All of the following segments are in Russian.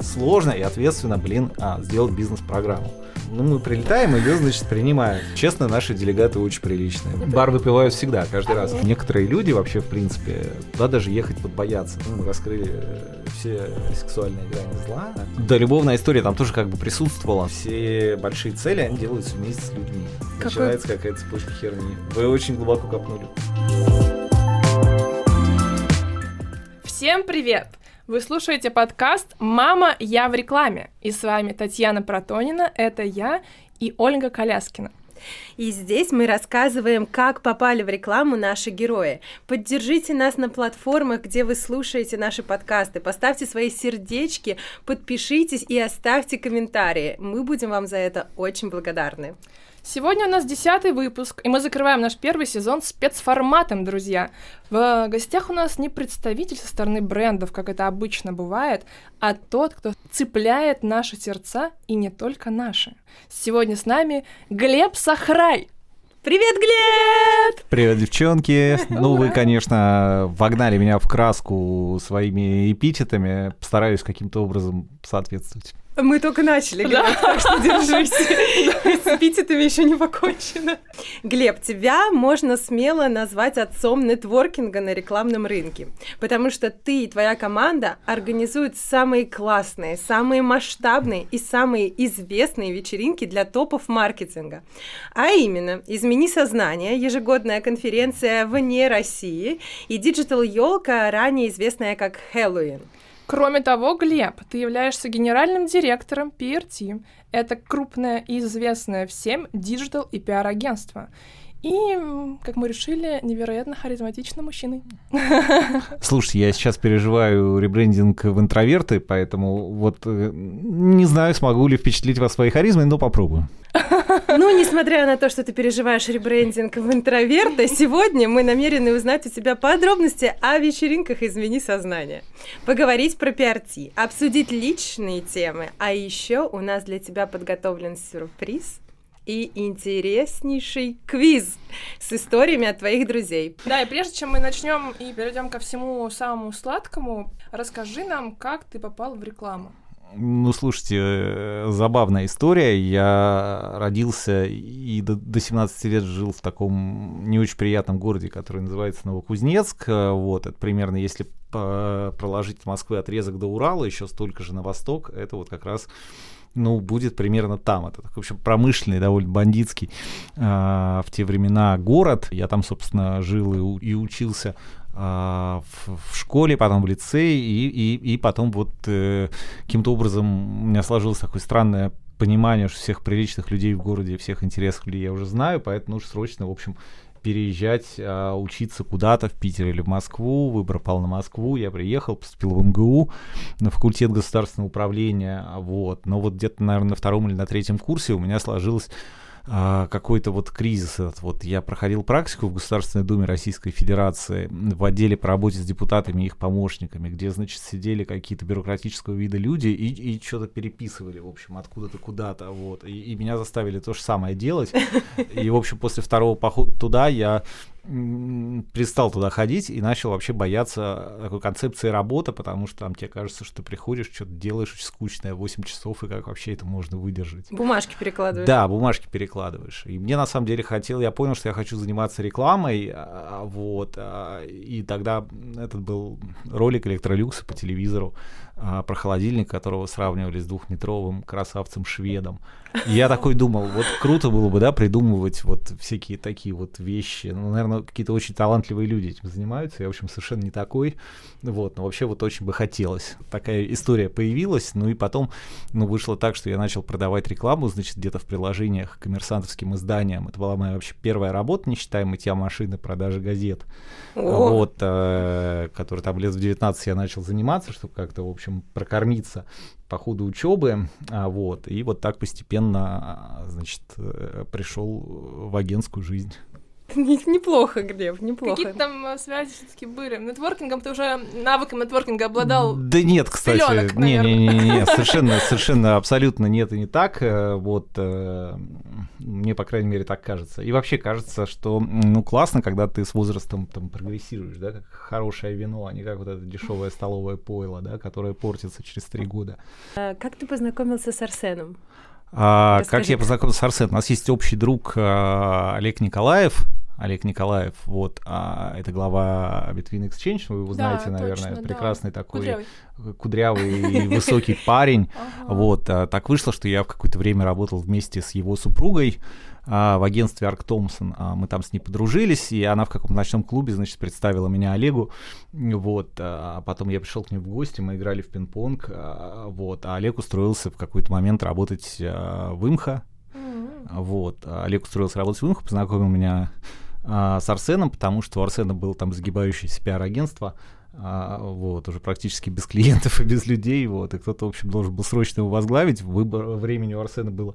сложно и ответственно, блин, а, сделать бизнес-программу. Ну, мы прилетаем, ее, значит, принимаем. Честно, наши делегаты очень приличные. Бар выпивают всегда, каждый раз. Некоторые люди вообще, в принципе, туда даже ехать вот боятся. Ну, мы раскрыли э, все сексуальные грани зла. Да, любовная история там тоже как бы присутствовала. Все большие цели, они делаются вместе с людьми. Какой- Начинается какая-то цепочка херни. Вы очень глубоко копнули. Всем привет! Вы слушаете подкаст «Мама, я в рекламе». И с вами Татьяна Протонина, это я и Ольга Коляскина. И здесь мы рассказываем, как попали в рекламу наши герои. Поддержите нас на платформах, где вы слушаете наши подкасты. Поставьте свои сердечки, подпишитесь и оставьте комментарии. Мы будем вам за это очень благодарны. Сегодня у нас десятый выпуск, и мы закрываем наш первый сезон спецформатом, друзья. В гостях у нас не представитель со стороны брендов, как это обычно бывает, а тот, кто цепляет наши сердца, и не только наши. Сегодня с нами Глеб Сахрай. Привет, Глеб! Привет, девчонки. Ну, вы, конечно, вогнали меня в краску своими эпитетами. Постараюсь каким-то образом соответствовать. Мы только начали, Глеб, Да. так что держись. С эпитетами еще не покончено. Глеб, тебя можно смело назвать отцом нетворкинга на рекламном рынке, потому что ты и твоя команда организуют самые классные, самые масштабные и самые известные вечеринки для топов маркетинга. А именно, «Измени сознание», ежегодная конференция вне России и Digital Елка, ранее известная как Хэллоуин. Кроме того, Глеб, ты являешься генеральным директором PRT. Это крупное и известное всем digital и пиар-агентство. И, как мы решили, невероятно харизматичный мужчина. Слушайте, я сейчас переживаю ребрендинг в интроверты, поэтому вот э, не знаю, смогу ли впечатлить вас своей харизмой, но попробую. Ну, несмотря на то, что ты переживаешь ребрендинг в интроверта, сегодня мы намерены узнать у тебя подробности о вечеринках «Измени сознание», поговорить про PRT, обсудить личные темы, а еще у нас для тебя подготовлен сюрприз и интереснейший квиз с историями от твоих друзей. Да, и прежде чем мы начнем и перейдем ко всему самому сладкому, расскажи нам, как ты попал в рекламу. Ну, слушайте, э, забавная история. Я родился и до, до 17 лет жил в таком не очень приятном городе, который называется Новокузнецк. Э, Вот, это примерно, если проложить от Москвы отрезок до Урала, еще столько же на восток, это вот как раз ну, будет примерно там. Это в общем, промышленный, довольно бандитский а, в те времена город. Я там, собственно, жил и, и учился а, в, в школе, потом в лицее, и, и, и потом вот э, каким-то образом у меня сложилось такое странное понимание, что всех приличных людей в городе, всех интересных людей я уже знаю, поэтому нужно срочно, в общем, переезжать, а, учиться куда-то в Питер или в Москву. Выбор пал на Москву, я приехал, поступил в МГУ на факультет государственного управления, вот. Но вот где-то, наверное, на втором или на третьем курсе у меня сложилось какой-то вот кризис этот. Вот я проходил практику в Государственной Думе Российской Федерации в отделе по работе с депутатами и их помощниками, где, значит, сидели какие-то бюрократического вида люди и, и что-то переписывали, в общем, откуда-то куда-то, вот. И, и меня заставили то же самое делать. И, в общем, после второго похода туда я перестал туда ходить и начал вообще бояться такой концепции работы, потому что там тебе кажется, что ты приходишь, что-то делаешь очень скучное 8 часов, и как вообще это можно выдержать. Бумажки перекладываешь. Да, бумажки перекладываешь. И мне на самом деле хотел, я понял, что я хочу заниматься рекламой, а, вот, а, и тогда этот был ролик Электролюкса по телевизору а, про холодильник, которого сравнивали с двухметровым красавцем-шведом. И я такой думал, вот круто было бы, да, придумывать вот всякие такие вот вещи. Ну, наверное, какие-то очень талантливые люди этим занимаются. Я, в общем, совершенно не такой. Вот, но вообще вот очень бы хотелось. Такая история появилась, ну и потом, ну, вышло так, что я начал продавать рекламу, значит, где-то в приложениях к коммерсантовским изданиям. Это была моя вообще первая работа, не считая мытья машины, продажи газет. О, Вот, э, который там лет в 19 я начал заниматься, чтобы как-то, в общем, прокормиться по ходу учебы, а, вот, и вот так постепенно, а, значит, э, пришел в агентскую жизнь. Неплохо, Глеб, неплохо. Какие-то там э, связи все-таки были. Нетворкингом ты уже навыком нетворкинга обладал. Да нет, кстати. Селёнок, Не, не, не, не, совершенно, совершенно, абсолютно нет и не так. Э, Вот э, мне, по крайней мере, так кажется. И вообще кажется, что ну классно, когда ты с возрастом там прогрессируешь, да, как хорошее вино, а не как вот это дешевое столовое пойло, да, которое портится через три года. А Как ты познакомился с Арсеном? А, как я познакомился с Арсеном? У нас есть общий друг а, Олег Николаев. Олег Николаев, вот, а, это глава Between Exchange, вы его Да, знаете, наверное, точно, да. прекрасный такой Кудрявый. кудрявый и высокий парень. Вот, а, так вышло, что я в какое-то время работал вместе с его супругой а, в агентстве Арк Томпсон. Мы там с ней подружились, и она в каком-то ночном клубе, значит, представила меня Олегу. Вот, а потом я пришел к ней в гости, мы играли в пинг-понг, а, вот, а Олег устроился в какой-то момент работать в Имхо. Вот, Олег устроился работать в Имхо, познакомил меня с Арсеном, потому что у Арсена было там загибающееся пиар-агентство, а, вот, уже практически без клиентов и без людей, вот, и кто-то, в общем, должен был срочно его возглавить, выбор времени у Арсена было,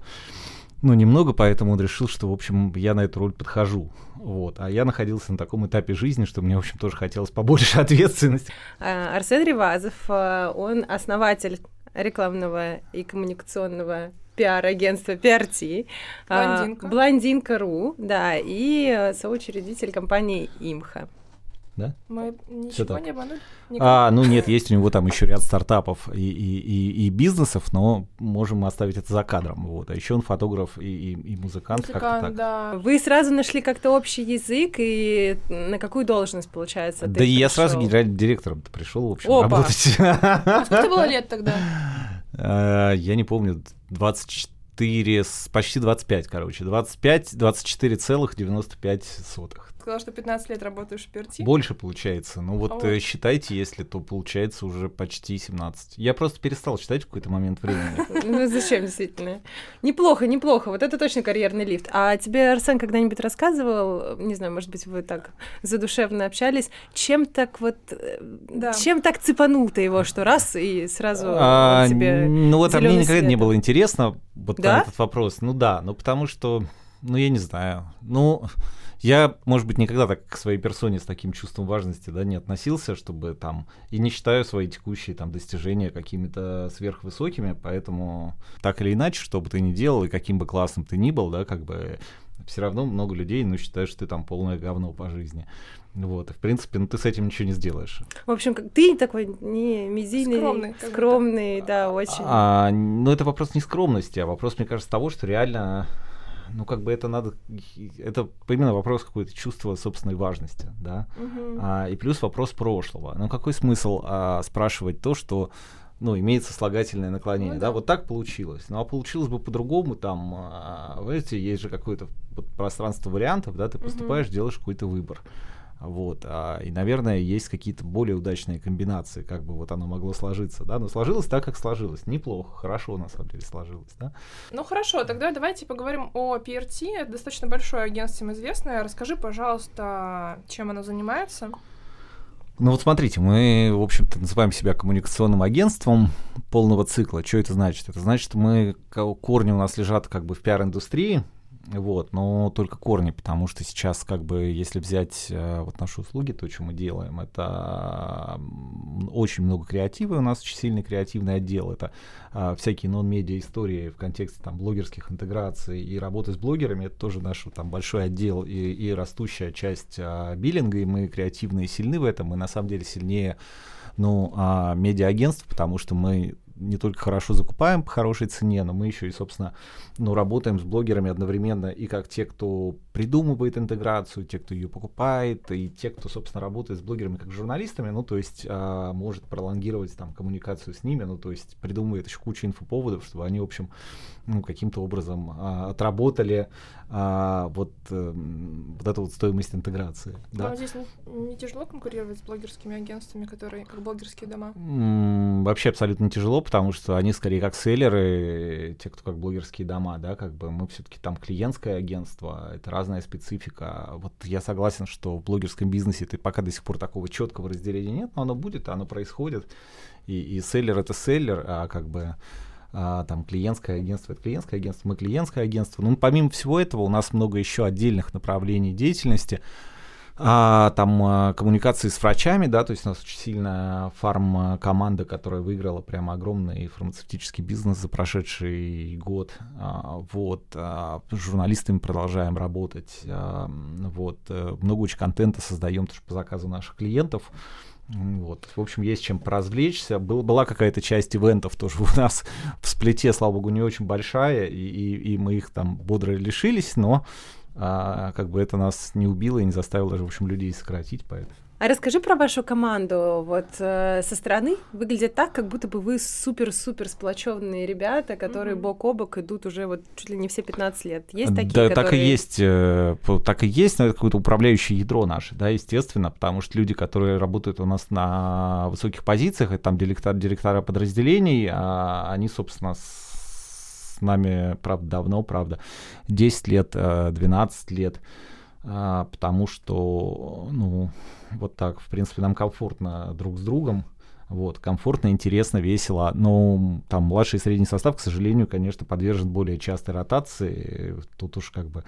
ну, немного, поэтому он решил, что, в общем, я на эту роль подхожу, вот, а я находился на таком этапе жизни, что мне, в общем, тоже хотелось побольше ответственности. А, Арсен Ревазов, а, он основатель рекламного и коммуникационного пиар-агентства PRT. а, Блондинка. Блондинка.ру, да, и э, соучредитель компании Имха. Мы ничего так. не обманули? А, ну нет, есть у него там еще ряд стартапов и, и, и, и бизнесов, но можем оставить это за кадром. Вот. А еще он фотограф и, и, и музыкант, как-то Музыкант, так. да. Вы сразу нашли как-то общий язык, и на какую должность, получается, ты Да и я сразу генеральным директором пришел, в общем, Опа. работать. А сколько было лет тогда? Э, Я не помню, 24, с- почти 25, короче. 25, 24,95 сотых. Сказала, что 15 лет работаешь в Перти. Больше получается. Ну вот А э, вот. считайте, если то получается уже почти 17. Я просто перестал считать в какой-то момент времени. Ну, зачем, действительно? Неплохо, неплохо. Вот это точно карьерный лифт. А тебе Арсен когда-нибудь рассказывал, не знаю, может быть, вы так задушевно общались, чем так вот, э, Да. чем так цепанул ты его, что раз и сразу А, тебе... Ну вот, а мне никогда свет. не было интересно вот Да? этот вопрос. Ну да, ну потому что, ну я не знаю, ну я, может быть, никогда так к своей персоне с таким чувством важности, да, не относился, чтобы там, и не считаю свои текущие там достижения какими-то сверхвысокими, поэтому так или иначе, что бы ты ни делал, и каким бы классным ты ни был, да, как бы все равно много людей, ну, считают, что ты там полное говно по жизни. Вот, и в принципе, ну, ты с этим ничего не сделаешь. В общем, как ты такой не мизийный, Скромный, скромный, да, очень. А, ну, это вопрос не скромности, а вопрос, мне кажется, того, что реально, ну, как бы это надо, это именно вопрос какое-то чувства собственной важности, да, Мгм. а, и плюс вопрос прошлого. Ну, какой смысл а, спрашивать то, что, ну, имеет сослагательное наклонение, Ну да. да. вот так получилось. Ну, а получилось бы по-другому, там, а, знаете, есть же какое-то пространство вариантов, да, ты поступаешь, делаешь какой-то выбор. Вот, а, и, наверное, есть какие-то более удачные комбинации, как бы вот оно могло сложиться, да, но сложилось так, как сложилось, неплохо, хорошо, на самом деле, сложилось, да. Ну хорошо, тогда давайте поговорим о PRT. Это достаточно большое агентство, всем известное. Расскажи, пожалуйста, чем оно занимается. Ну вот смотрите, мы, в общем-то, называем себя коммуникационным агентством полного цикла. Что это значит? Это значит, что мы, ко- корни у нас лежат как бы в пиар-индустрии, вот, но только корни, потому что сейчас, как бы, если взять э, вот наши услуги, то, что мы делаем, это очень много креатива, у нас очень сильный креативный отдел, это а, всякие нон-медиа истории в контексте там блогерских интеграций и работы с блогерами, это тоже наш там большой отдел и, и растущая часть а, биллинга, и мы креативные сильны в этом, мы на самом деле сильнее ну, а, медиа-агентств, потому что мы не только хорошо закупаем по хорошей цене, но мы еще и, собственно, ну, работаем с блогерами одновременно и как те, кто придумывает интеграцию, те, кто ее покупает, и те, кто, собственно, работает с блогерами как с журналистами, ну, то есть а, может пролонгировать там коммуникацию с ними, ну, то есть придумывает еще кучу инфоповодов, чтобы они, в общем, ну, каким-то образом а, отработали а, вот, эм, вот эту вот стоимость интеграции. Да? Вам здесь не, не тяжело конкурировать с блогерскими агентствами, которые как блогерские дома? Вообще абсолютно тяжело, потому что они скорее как селлеры, те, кто как блогерские дома, да, как бы мы все-таки там клиентское агентство, это разная специфика. Вот я согласен, что в блогерском бизнесе ты пока до сих пор такого четкого разделения нет, но оно будет, оно происходит. И, и селлер это селлер, а как бы а, там клиентское агентство это клиентское агентство, мы клиентское агентство. Ну, помимо всего этого, у нас много еще отдельных направлений деятельности а, там а, коммуникации с врачами, да, то есть у нас очень сильная фарм-команда, которая выиграла прямо огромный фармацевтический бизнес за прошедший год. А, вот, а, с журналистами продолжаем работать, а, вот, э, много очень контента создаем тоже по заказу наших клиентов. Вот. В общем, есть чем поразвлечься. Был, была какая-то часть ивентов тоже у нас в сплите, слава богу, не очень большая, и, и, и мы их там бодро лишились, но а, как бы это нас не убило и не заставило даже, в общем, людей сократить, поэтому. А расскажи про вашу команду. Вот э, со стороны выглядит так, как будто бы вы супер-супер сплоченные ребята, которые mm-hmm. бок о бок идут уже вот чуть ли не все 15 лет. Есть такие, Да, которые... так и есть. Э, так и есть, но это какое-то управляющее ядро наше, да, естественно, потому что люди, которые работают у нас на высоких позициях, это там директор, директора подразделений, а они, собственно, с с нами, правда, давно, правда, 10 лет, 12 э, лет, потому что, ну, вот так, в принципе, нам комфортно друг с другом, вот, комфортно, интересно, весело. Но там младший и средний состав, к сожалению, конечно, подвержен более частой ротации. Тут уж как бы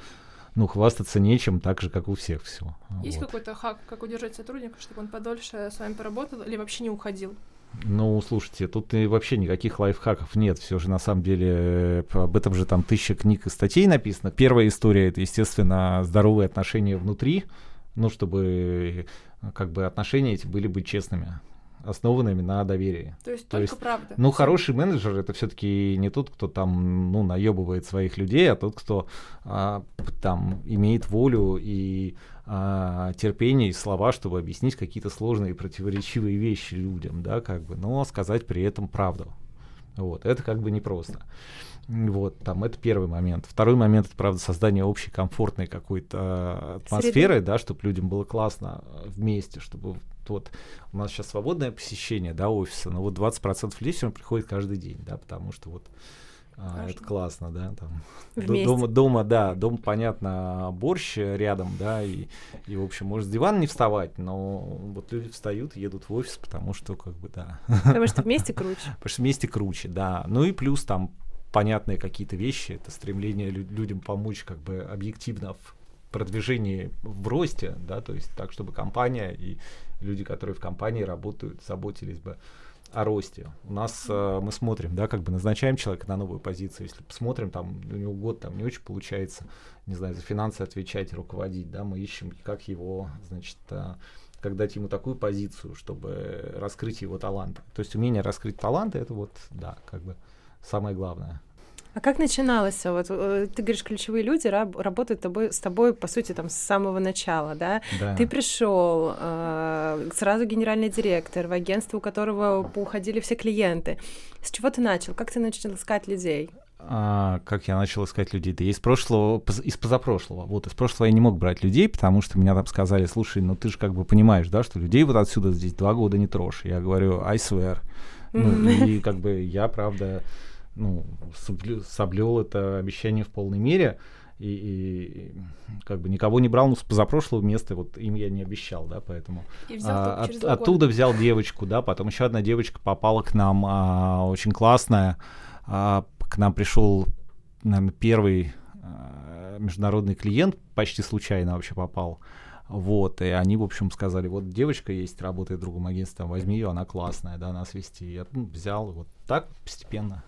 ну, хвастаться нечем, так же, как у всех все. Есть вот. какой-то хак, как удержать сотрудника, чтобы он подольше с вами поработал или вообще не уходил? Ну, слушайте, тут и вообще никаких лайфхаков нет. Все же на самом деле э, об этом же там тысяча книг и статей написано. Первая история это, естественно, здоровые отношения внутри, ну, чтобы э, как бы отношения эти были бы честными основанными на доверии. То есть То только есть, правда. Ну, хороший менеджер это все-таки не тот, кто там, ну, наебывает своих людей, а тот, кто а, там имеет волю и а, терпение и слова, чтобы объяснить какие-то сложные и противоречивые вещи людям, да, как бы, но сказать при этом правду. Вот, это как бы непросто. Вот, там, это первый момент. Второй момент, это, правда, создание общей комфортной какой-то атмосферы, Среды. да, чтобы людям было классно вместе, чтобы вот у нас сейчас свободное посещение, да, офиса, но вот 20% людей все приходит каждый день, да, потому что вот а, это классно, да, там. Вместе. Дома, дома, да, дом, понятно, борщ рядом, да, и, и, в общем, может, с дивана не вставать, но вот люди встают, едут в офис, потому что, как бы, да. Потому что вместе круче. Потому что вместе круче, да. Ну и плюс там понятные какие-то вещи, это стремление людям помочь, как бы, объективно в продвижении в росте, да, то есть так, чтобы компания и люди, которые в компании работают, заботились бы о росте. У нас э, мы смотрим, да, как бы назначаем человека на новую позицию. Если посмотрим, там у него год там не очень получается, не знаю, за финансы отвечать, руководить, да, мы ищем, как его, значит, э, как дать ему такую позицию, чтобы раскрыть его таланты. То есть умение раскрыть таланты, это вот, да, как бы самое главное. А как начиналось? Вот э, ты говоришь, ключевые люди раб- работают тобой, с тобой, по сути, там с самого начала, да? да. Ты пришел, э, сразу генеральный директор, в агентство, у которого уходили все клиенты. С чего ты начал? Как ты начал искать людей? А, как я начал искать людей? Да из прошлого, из позапрошлого. Вот из прошлого я не мог брать людей, потому что меня там сказали, слушай, ну ты же как бы понимаешь, да, что людей вот отсюда здесь два года не трожь. Я говорю, I swear. Ну, и как бы я, правда, ну, соблюл это обещание в полной мере. И, и как бы никого не брал, ну, с позапрошлого места, вот им я не обещал, да, поэтому а, от, оттуда взял девочку, да, потом еще одна девочка попала к нам, а, очень классная, а, к нам пришел, наверное, первый а, международный клиент, почти случайно вообще попал, вот, и они, в общем, сказали, вот девочка есть, работает в другом агентстве, возьми ее, она классная, да, нас вести. Я ну, взял, вот так постепенно.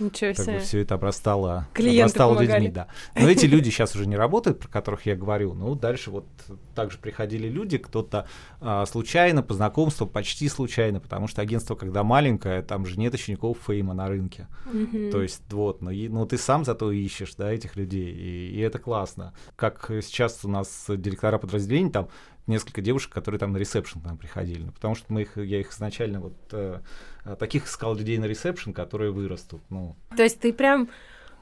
Ничего себе. Как бы все это обрастало, Клиенты обрастало помогали. людьми, да. Но эти люди сейчас уже не работают, про которых я говорю. Ну, дальше вот также приходили люди, кто-то а, случайно, по знакомству, почти случайно, потому что агентство, когда маленькое, там же нет учеников фейма на рынке. Мгм. То есть вот, ну, и- ну ты сам зато ищешь, да, этих людей, и, и это классно. Как сейчас у нас директора подразделений, там несколько девушек, которые там на ресепшн к нам приходили, ну, потому что мы их, я их изначально вот э, э, таких искал людей на ресепшн, которые вырастут, ну. То есть ты прям...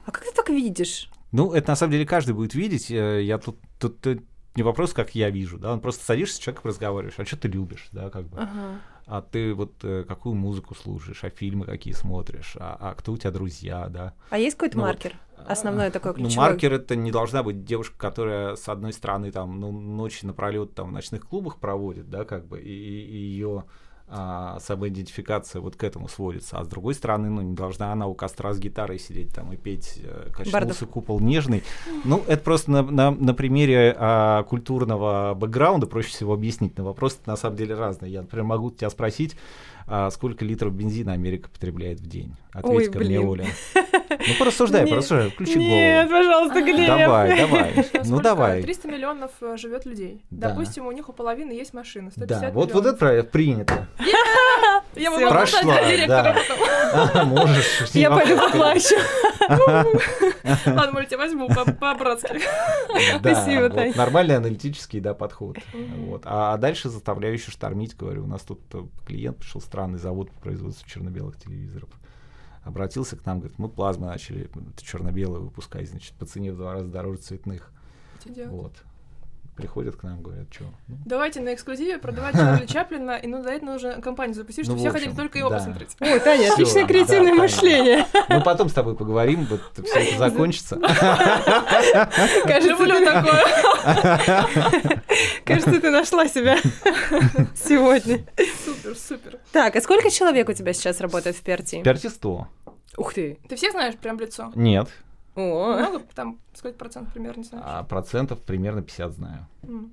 А как ты так видишь? Ну, это на самом деле каждый будет видеть. э, Я тут, тут э, не вопрос, как я вижу, да, он просто садишься с человеком, разговариваешь, а что ты любишь, да, как бы. Ага. А ты вот э, какую музыку слушаешь, а фильмы какие смотришь, а, а кто у тебя друзья, да. А есть какой-то Ну вот, маркер? Основной такой Ну, ключевой? маркер это не должна быть девушка, которая с одной стороны там ну, ночи напролет там в ночных клубах проводит, да, как бы, и, ее а, самоидентификация вот к этому сводится. А с другой стороны, ну, не должна она у костра с гитарой сидеть там и петь э, «Качнулся купол нежный». Ну, это просто на, на, на примере а, культурного бэкграунда проще всего объяснить. Но вопросы на самом деле разные. Я, например, могу тебя спросить, а сколько литров бензина Америка потребляет в день? Ответь ко мне. Оля. Ну, порассуждай, Нет, порассуждай, включи Нет, голову. пожалуйста, Глеб. Давай, давай. Сколько? Ну, давай. 300 миллионов э, живет людей. Да. Допустим, у них у половины есть машина. 150 Да, вот, вот это правильно, принято. Я могу Прошла, да. А, Можешь. Я пойду поплачу. Ладно, может, я возьму по- по-братски. Спасибо, вот Тань. Нормальный аналитический, да, подход. Вот. А, а дальше заставляю еще штормить, говорю, у нас тут э, клиент пришел, странный завод по производству черно-белых телевизоров. Обратился к нам, говорит, мы плазмы начали черно-белые выпускать, значит, по цене в два раза дороже цветных. Что делать? Приходят к нам, говорят, что? Давайте на эксклюзиве продавать Чарли Чаплина, и ну, для этого нужно компанию запустить, чтобы Ну, все в хотели только его да. посмотреть. Ой, Таня, Всё, отличное да, креативное Таня. мышление. Ну, потом с тобой поговорим, вот все это закончится. Кажется, Люблю такое. кажется, ты нашла себя сегодня. Супер, супер. Так, а сколько человек у тебя сейчас работает в Перти? Перти 100. Ух ты. Ты всех знаешь прям в лицо? Нет, О, Много? Там сколько процентов примерно, не знаю? а процентов примерно 50 знаю. Ну,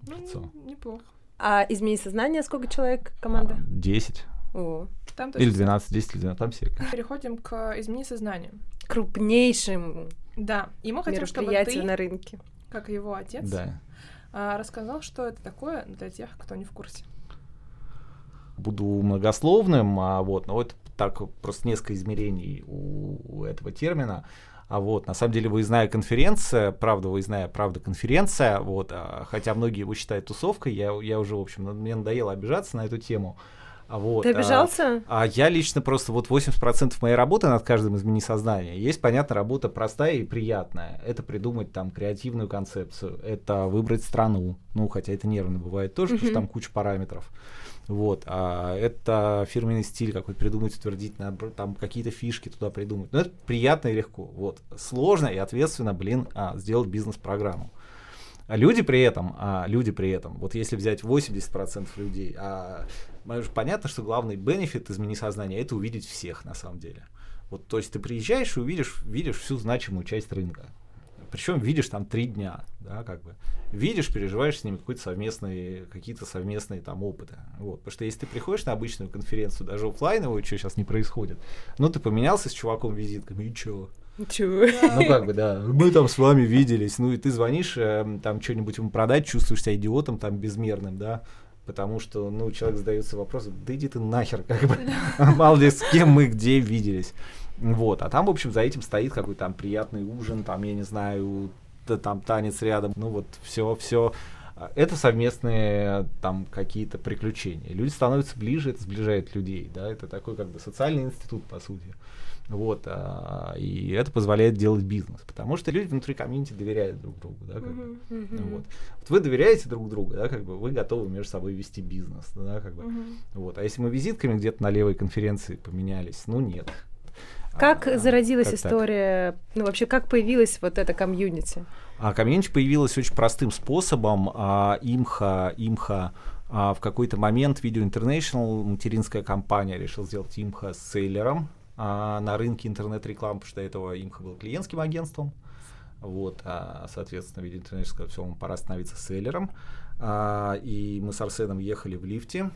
неплохо. а измени сознание, сколько человек команда? А, 10. О, Там Или точно 12, 10 или 12, там все. Переходим к измени сознание. крупнейшим Да, и мы хотим, чтобы ты, на рынке. как его отец, Да. а, рассказал, что это такое для тех, кто не в курсе. буду многословным, а вот, но вот так просто несколько измерений у, у этого термина. А вот, на самом деле, выездная конференция, правда, выездная, правда, конференция, вот, а, хотя многие его считают тусовкой, я, я уже, в общем, мне надоело обижаться на эту тему. А вот, Ты а, обижался? А я лично просто вот 80% моей работы над каждым измени сознания. Есть, понятно, работа простая и приятная. Это придумать там креативную концепцию, это выбрать страну. Ну, хотя это нервно бывает тоже, потому что там куча параметров. Вот, а это фирменный стиль какой-то придумать, утвердить, надо там какие-то фишки туда придумать. Но это приятно и легко. Вот, сложно и ответственно, блин, а, сделать бизнес-программу. А люди при этом, а, люди при этом, вот если взять 80% людей, а, понятно, что главный бенефит измени сознания это увидеть всех на самом деле. Вот, то есть ты приезжаешь и увидишь, видишь всю значимую часть рынка. Причем видишь там три дня, да, как бы. Видишь, переживаешь с ними какой-то совместный, какие-то совместные там опыты. Вот. Потому что если ты приходишь на обычную конференцию, даже оффлайновую, что сейчас не происходит, ну ты поменялся с чуваком визитками, и чё? Чего? Ну как бы, да, мы там с вами виделись, ну и ты звонишь, эм, там что-нибудь ему продать, чувствуешь себя идиотом там безмерным, да, потому что, ну, человек задается вопросом, да иди ты нахер, как бы, мало ли с кем мы где виделись. Вот, а там, в общем, за этим стоит какой-то там приятный ужин, там, я не знаю, там танец рядом, ну вот все, все. Это совместные там какие-то приключения. Люди становятся ближе, это сближает людей, да, это такой как бы социальный институт, по сути. Вот, а, и это позволяет делать бизнес, потому что люди внутри комьюнити доверяют друг другу, да, как бы. Мгм. Ну Вот. вот вы доверяете друг другу, да, как бы вы готовы между собой вести бизнес, да, как бы. Мгм. Вот. А если мы визитками где-то на левой конференции поменялись, ну нет. Как А, зародилась как так? история, ну вообще как появилась вот эта комьюнити? А комьюнити появилась очень простым способом. А, имха, имха а, в какой-то момент Video International, материнская компания, решил сделать имха с сейлером а, на рынке интернет-рекламы, потому что до этого имха был клиентским агентством. Вот, а, соответственно, Video International сказал, все, пора становиться селлером. А, и мы с Арсеном ехали в лифте.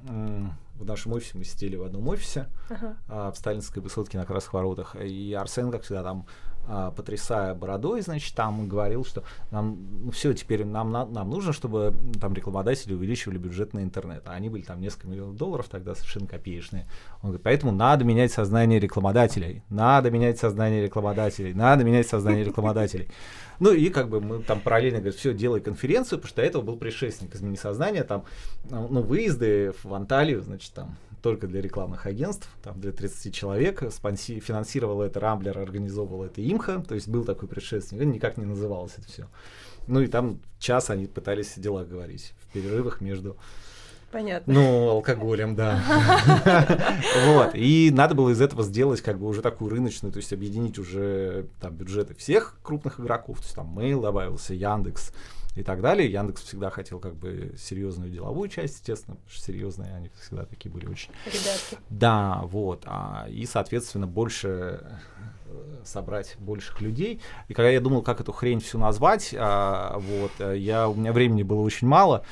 В нашем офисе мы сидели в одном офисе. Ага. а, в Сталинской высотке на Красных Воротах. И Арсен, как всегда, там, а, потрясая бородой, значит, там говорил, что нам все теперь нам, на- нам нужно, чтобы там рекламодатели увеличивали бюджет на интернет. А они были там несколько миллионов долларов тогда совершенно копеечные. Он говорит, поэтому надо менять сознание рекламодателей, надо менять сознание рекламодателей, надо менять сознание рекламодателей. Ну и как бы мы там параллельно говорим, все, делай конференцию, потому что до этого был предшественник измени сознания, там, ну, ну, выезды в Анталию, значит, там, только для рекламных агентств, там, для 30 человек, спонси- финансировал это Рамблер, организовывал это Имха, то есть был такой предшественник, никак не называлось это все. Ну и там час они пытались дела говорить в перерывах между Понятно. ну, алкоголем, да. Вот. И надо было из этого сделать как бы уже такую рыночную, то есть объединить уже там бюджеты всех крупных игроков. То есть там Mail добавился, Яндекс, и так далее. Яндекс всегда хотел как бы серьезную деловую часть, естественно, потому что серьезные они всегда такие были очень. Ребятки. Да, вот. А, и, соответственно, больше э, собрать больших людей. И когда я думал, как эту хрень всю назвать, а, вот, э, я, у меня времени было очень мало.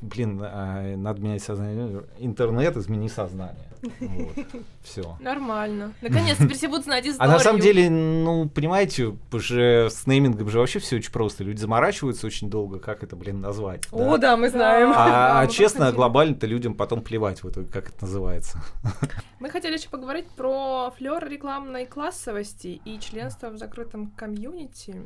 Блин, а, надо менять сознание. Интернет, измени сознание. Вот. Все. Нормально. Наконец, теперь все будут знать историю. А на самом деле, ну, понимаете, уже с неймингом же вообще все очень просто. Люди заморачиваются очень долго, как это, блин, назвать. О, да, мы знаем. Да, А, а честно, глобально-то людям потом плевать в итоге, как это называется. Мы хотели еще поговорить про флер рекламной классовости и членство в закрытом комьюнити.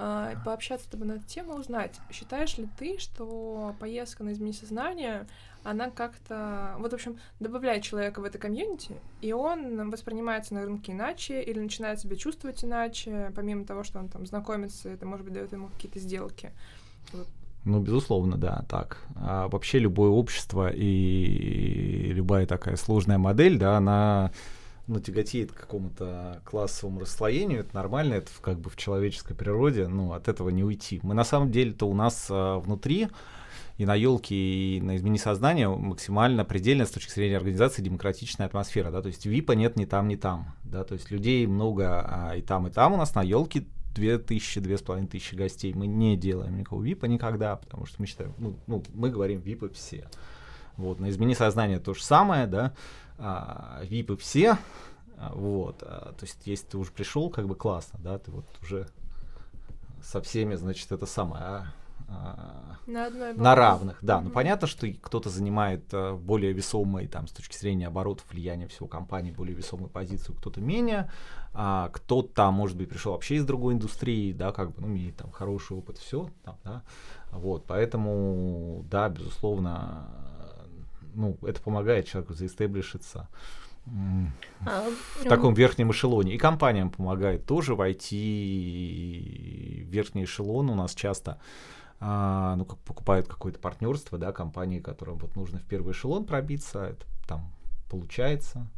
А, пообщаться с тобой на эту тему, узнать, считаешь ли ты, что поездка на измени сознание, она как-то, вот, в общем, добавляет человека в это комьюнити, и он воспринимается на рынке иначе, или начинает себя чувствовать иначе, помимо того, что он там знакомится, это, может быть, дает ему какие-то сделки. Ну, безусловно, да, так. А вообще любое общество и любая такая сложная модель, да, она ну, тяготеет к какому-то классовому расслоению, это нормально, это как бы в человеческой природе, ну, от этого не уйти. Мы на самом деле-то у нас а, внутри и на елке, и на измени сознания максимально предельно с точки зрения организации демократичная атмосфера, да, то есть ВИПа нет ни там, ни там, да, то есть людей много а, и там, и там у нас на елке две тысячи, две с половиной тысячи гостей. Мы не делаем никакого ВИПа никогда, потому что мы считаем, ну, ну мы говорим ВИПы все. Вот, на измени сознания то же самое, да, а, ВИПы все, а, вот, а, то есть если ты уже пришел, как бы классно, да, ты вот уже со всеми, значит, это самое, а, а, На одной на равных, да. Ну Мгм. понятно, что кто-то занимает э, более весомые, там, с точки зрения оборотов, влияния всего компании, более весомую позицию, кто-то менее, а кто-то, может быть, пришел вообще из другой индустрии, да, как бы, ну, имеет там хороший опыт, все, там, да. Вот, поэтому, да, безусловно, ну, это помогает человеку заэстеблишиться А, в таком верхнем эшелоне. И компаниям помогает тоже войти в верхний эшелон. У нас часто а, ну, как покупают какое-то партнерство, да, компании, которым вот нужно в первый эшелон пробиться, это там получается.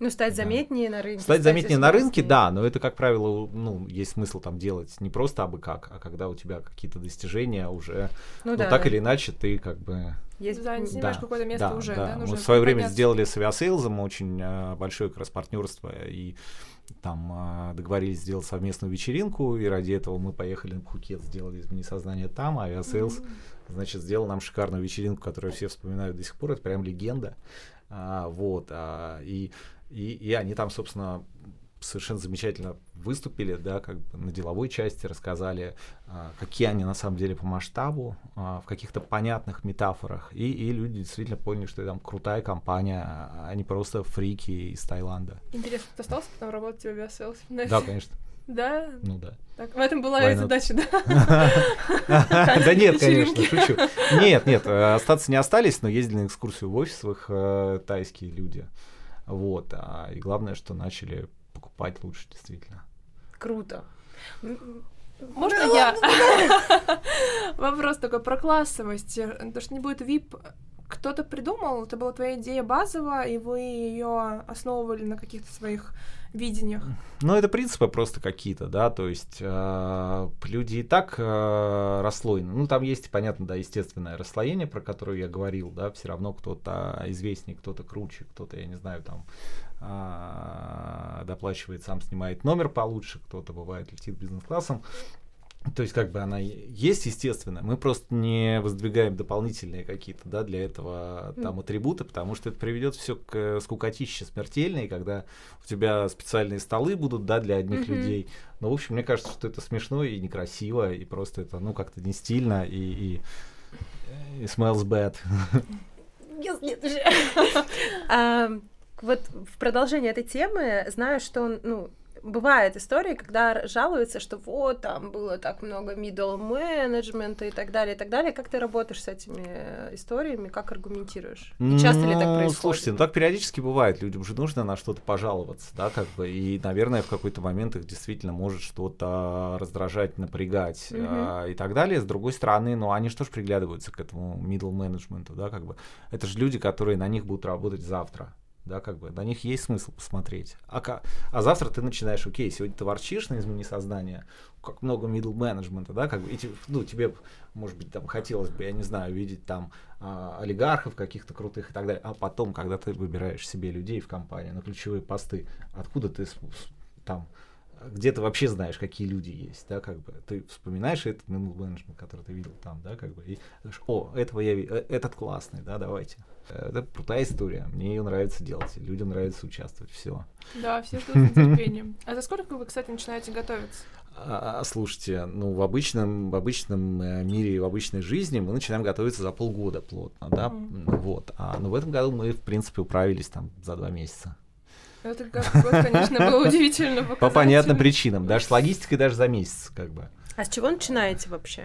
Ну, стать Да. заметнее на рынке. Стать заметнее на рынке, да, но это, как правило, ну, есть смысл там делать не просто абы как, а когда у тебя какие-то достижения уже, Ну, ну, да. так или иначе, ты как бы Есть... Да, занимаешь Да, какое-то место да, уже, да. да, Мы в свое время сделали с Авиасейлзом очень э, большое как раз партнерство и там э, договорились сделать совместную вечеринку, и ради этого мы поехали на Пхукет, сделали измени сознание там, а Авиасейлз, значит, сделал нам шикарную вечеринку, которую все вспоминают до сих пор, это прям легенда. А, вот, а, и, и, и они там, собственно, совершенно замечательно выступили, да, как бы на деловой части рассказали, а, какие они на самом деле по масштабу, а, в каких-то понятных метафорах, и, и люди действительно поняли, что это там крутая компания, а не просто фрики из Таиланда. Интересно, ты остался потом работать в авиаселсе? Да, конечно, Да? ну да. Так, в этом была и задача, да? Да нет, конечно, шучу. Нет, нет, э, остаться не остались, но ездили на экскурсию в офис их э, тайские люди. Вот, а, и главное, что начали покупать лучше, действительно. Круто. Можно я? Вопрос такой про классовость. э, То, что не будет VIP, кто-то придумал, это была твоя идея базовая, и вы ее основывали на каких-то своих видениях. Ну, это принципы просто какие-то, да, то есть э, люди и так э, расслоены. Ну, там есть, понятно, да, естественное расслоение, про которое я говорил, да, все равно кто-то известнее, кто-то круче, кто-то, я не знаю, там э, доплачивает, сам снимает номер получше, кто-то бывает летит бизнес-классом. То есть, как бы она есть естественно. Мы просто не воздвигаем дополнительные какие-то, да, для этого там атрибуты, потому что это приведет все к скукотище смертельной, когда у тебя специальные столы будут, да, для одних Мгм. людей. Но, в общем, мне кажется, что это смешно и некрасиво, и просто это, ну, как-то не стильно, и, и, и smells bad. А, Вот в продолжение этой темы знаю, что ну, бывают истории, когда жалуются, что вот там было так много middle менеджмента и так далее, и так далее. Как ты работаешь с этими э, историями, как аргументируешь? И часто ли так Ну, происходит? Слушайте, ну так периодически бывает. Людям же нужно на что-то пожаловаться, да, как бы. И, наверное, в какой-то момент их действительно может что-то раздражать, напрягать Мгм. а, и так далее. С другой стороны, ну они что ж приглядываются к этому middle менеджменту, да, как бы. Это же люди, которые на них будут работать завтра. Да, как бы, на них есть смысл посмотреть. А, а завтра ты начинаешь, окей, сегодня ты ворчишь на измени сознания, как много middle менеджмента, да, как бы, и, ну, тебе, может быть, там хотелось бы, я не знаю, видеть там а, олигархов каких-то крутых и так далее, а потом, когда ты выбираешь себе людей в компании на ключевые посты, откуда ты там где ты вообще знаешь, какие люди есть, да, как бы, ты вспоминаешь этот middle менеджмент, который ты видел там, да, как бы, и говоришь, о, этого я видел, этот классный, да, давайте. Э, Это крутая история, мне ее нравится делать, людям нравится участвовать, все. Да, все ждут с нетерпением. А за сколько вы, кстати, начинаете готовиться? А, слушайте, ну в обычном, в обычном э, мире в обычной жизни мы начинаем готовиться за полгода плотно, да, ну вот. А, но в этом году мы, в принципе, управились там за два месяца. Это, как год, конечно, было удивительно По понятным причинам, даже с логистикой, даже за месяц, как бы. А с чего начинаете вообще?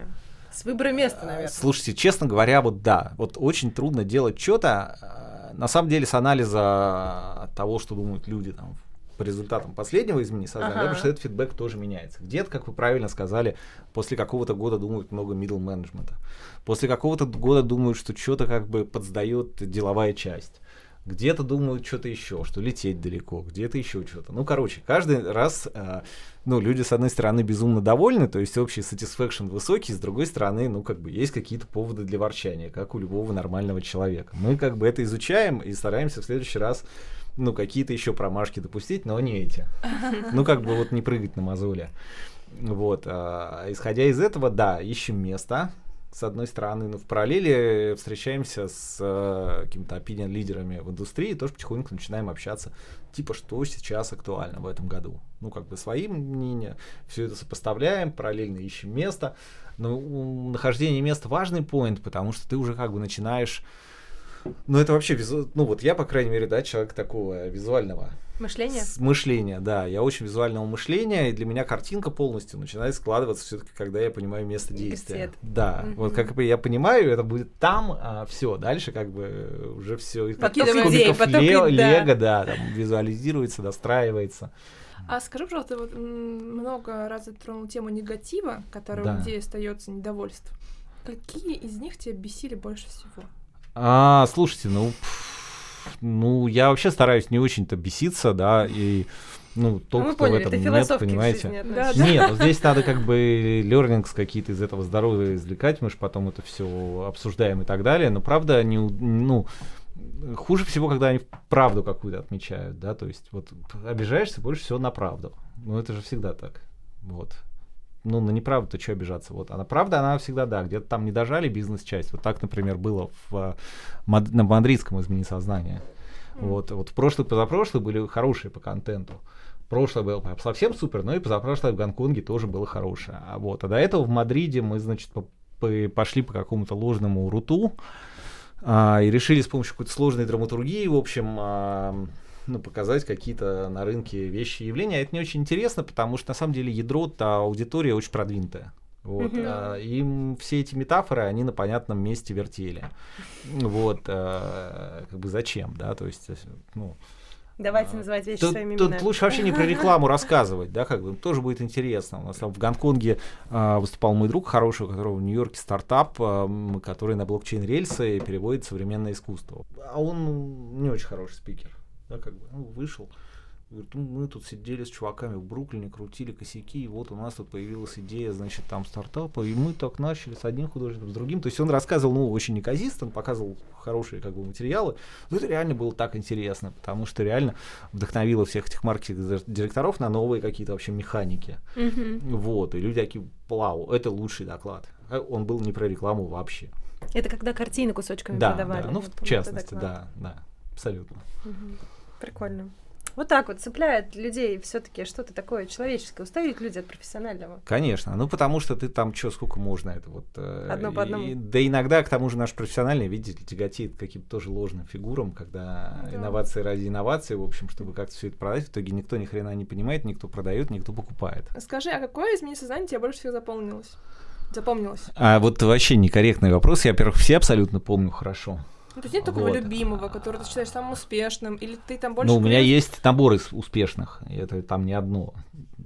С выбора места, наверное. Слушайте, честно говоря, вот да, вот очень трудно делать что-то, э, на самом деле, с анализа того, что думают люди там по результатам последнего изменения сознания, да, Ага. потому что этот фидбэк тоже меняется. Где-то, как вы правильно сказали, после какого-то года думают много middle менеджмента. После какого-то года думают, что что-то как бы подсдает деловая часть. Где-то думают что-то еще, что лететь далеко, где-то еще что-то. Ну, короче, каждый раз, э, ну, люди, с одной стороны, безумно довольны, то есть общий satisfaction высокий, с другой стороны, ну, как бы есть какие-то поводы для ворчания, как у любого нормального человека. Мы как бы это изучаем и стараемся в следующий раз, ну, какие-то еще промашки допустить, но не эти. Ну, как бы вот не прыгать на мозоли. Вот, а, исходя из этого, да, ищем место, с одной стороны, но в параллели встречаемся с э, какими-то opinion лидерами в индустрии, тоже потихоньку начинаем общаться, типа, что сейчас актуально в этом году. Ну, как бы свои мнения, все это сопоставляем, параллельно ищем место. Но у нахождение места важный поинт, потому что ты уже как бы начинаешь ну, это вообще, визу... ну, вот я, по крайней мере, да, человек такого визуального Мышление? с- мышления, да. Я очень визуального мышления, и для меня картинка полностью начинает складываться все-таки, когда я понимаю место действия. Цвет. Да, Мгм. вот как я понимаю, это будет там, а все, дальше как бы уже все Поток идей, поток да. Лего, да, там визуализируется, достраивается. А скажи, пожалуйста, вот много раз затронул тему негатива, который Да. у людей остается недовольство. Какие из них тебя бесили больше всего? А, слушайте, ну, пф, ну, я вообще стараюсь не очень-то беситься, да, и, ну, Ну, только мы кто в поняли, этом нет, понимаете. жизни Да, относишься. Нет, ну здесь надо как бы learnings какие-то из этого здоровья извлекать, мы же потом это все обсуждаем и так далее. Но правда, не, у- ну, хуже всего, когда они правду какую-то отмечают, да, то есть вот обижаешься больше всего на правду. Ну это же всегда так, вот. Ну, на неправду-то что обижаться? Вот. А на правда, она всегда, да, где-то там не дожали бизнес-часть. Вот так, например, было в, э, Мад- на мадридском изменении сознания. Вот, вот в прошлый, позапрошлый были хорошие по контенту. Прошлое было прям совсем супер, но и позапрошлое в Гонконге тоже было хорошее. А вот, а до этого в Мадриде мы, значит, по- по- пошли по какому-то ложному руту а, и решили с помощью какой-то сложной драматургии, в общем, а, ну, показать какие-то на рынке вещи и явления. А это не очень интересно, потому что на самом деле ядро-то аудитория очень продвинутая. Вот, Мгм. а, им все эти метафоры, они на понятном месте вертели. Вот, а, как бы зачем, да, то есть, ну, Давайте называть вещи Тут, своими тут именами. лучше вообще не про рекламу рассказывать, да, как бы тоже будет интересно. У нас там в Гонконге а, выступал мой друг хороший, у которого в Нью-Йорке стартап, а, который на блокчейн рельсы переводит современное искусство. А он ну, не очень хороший спикер, да, как бы, ну, вышел. Говорит, «Ну, мы тут сидели с чуваками в Бруклине, крутили косяки, и вот у нас тут появилась идея, значит, там стартапа, и мы так начали с одним художником, с другим. То есть он рассказывал, ну, очень неказисто, он показывал хорошие как бы материалы. Но это реально было так интересно, потому что реально вдохновило всех этих маркетинг-директоров на новые какие-то вообще механики. Мгм. Вот, и люди такие, вау, это лучший доклад. А Он был не про рекламу вообще. Это когда картины кусочками Да, продавали. да, ну, в частности, да, да, абсолютно. Мгм. Прикольно. Вот так вот цепляет людей все-таки что-то такое человеческое. Устают люди от профессионального. Конечно, ну потому что ты там что, сколько можно это вот... э, Одно по одному. и- да иногда, к тому же, наш профессиональный, видите, тяготеет каким-то тоже ложным фигурам, когда Да. инновации ради инновации, в общем, чтобы как-то все это продать, в итоге никто ни хрена не понимает, никто продает, никто покупает. Скажи, а какое изменение сознания тебе больше всего запомнилось? Запомнилось. А вот вообще некорректный вопрос. Я, во-первых, все абсолютно помню хорошо. Ну, то есть нет такого Вот. любимого, который ты считаешь самым успешным, или ты там больше... Ну, у меня есть набор из успешных, это там не одно.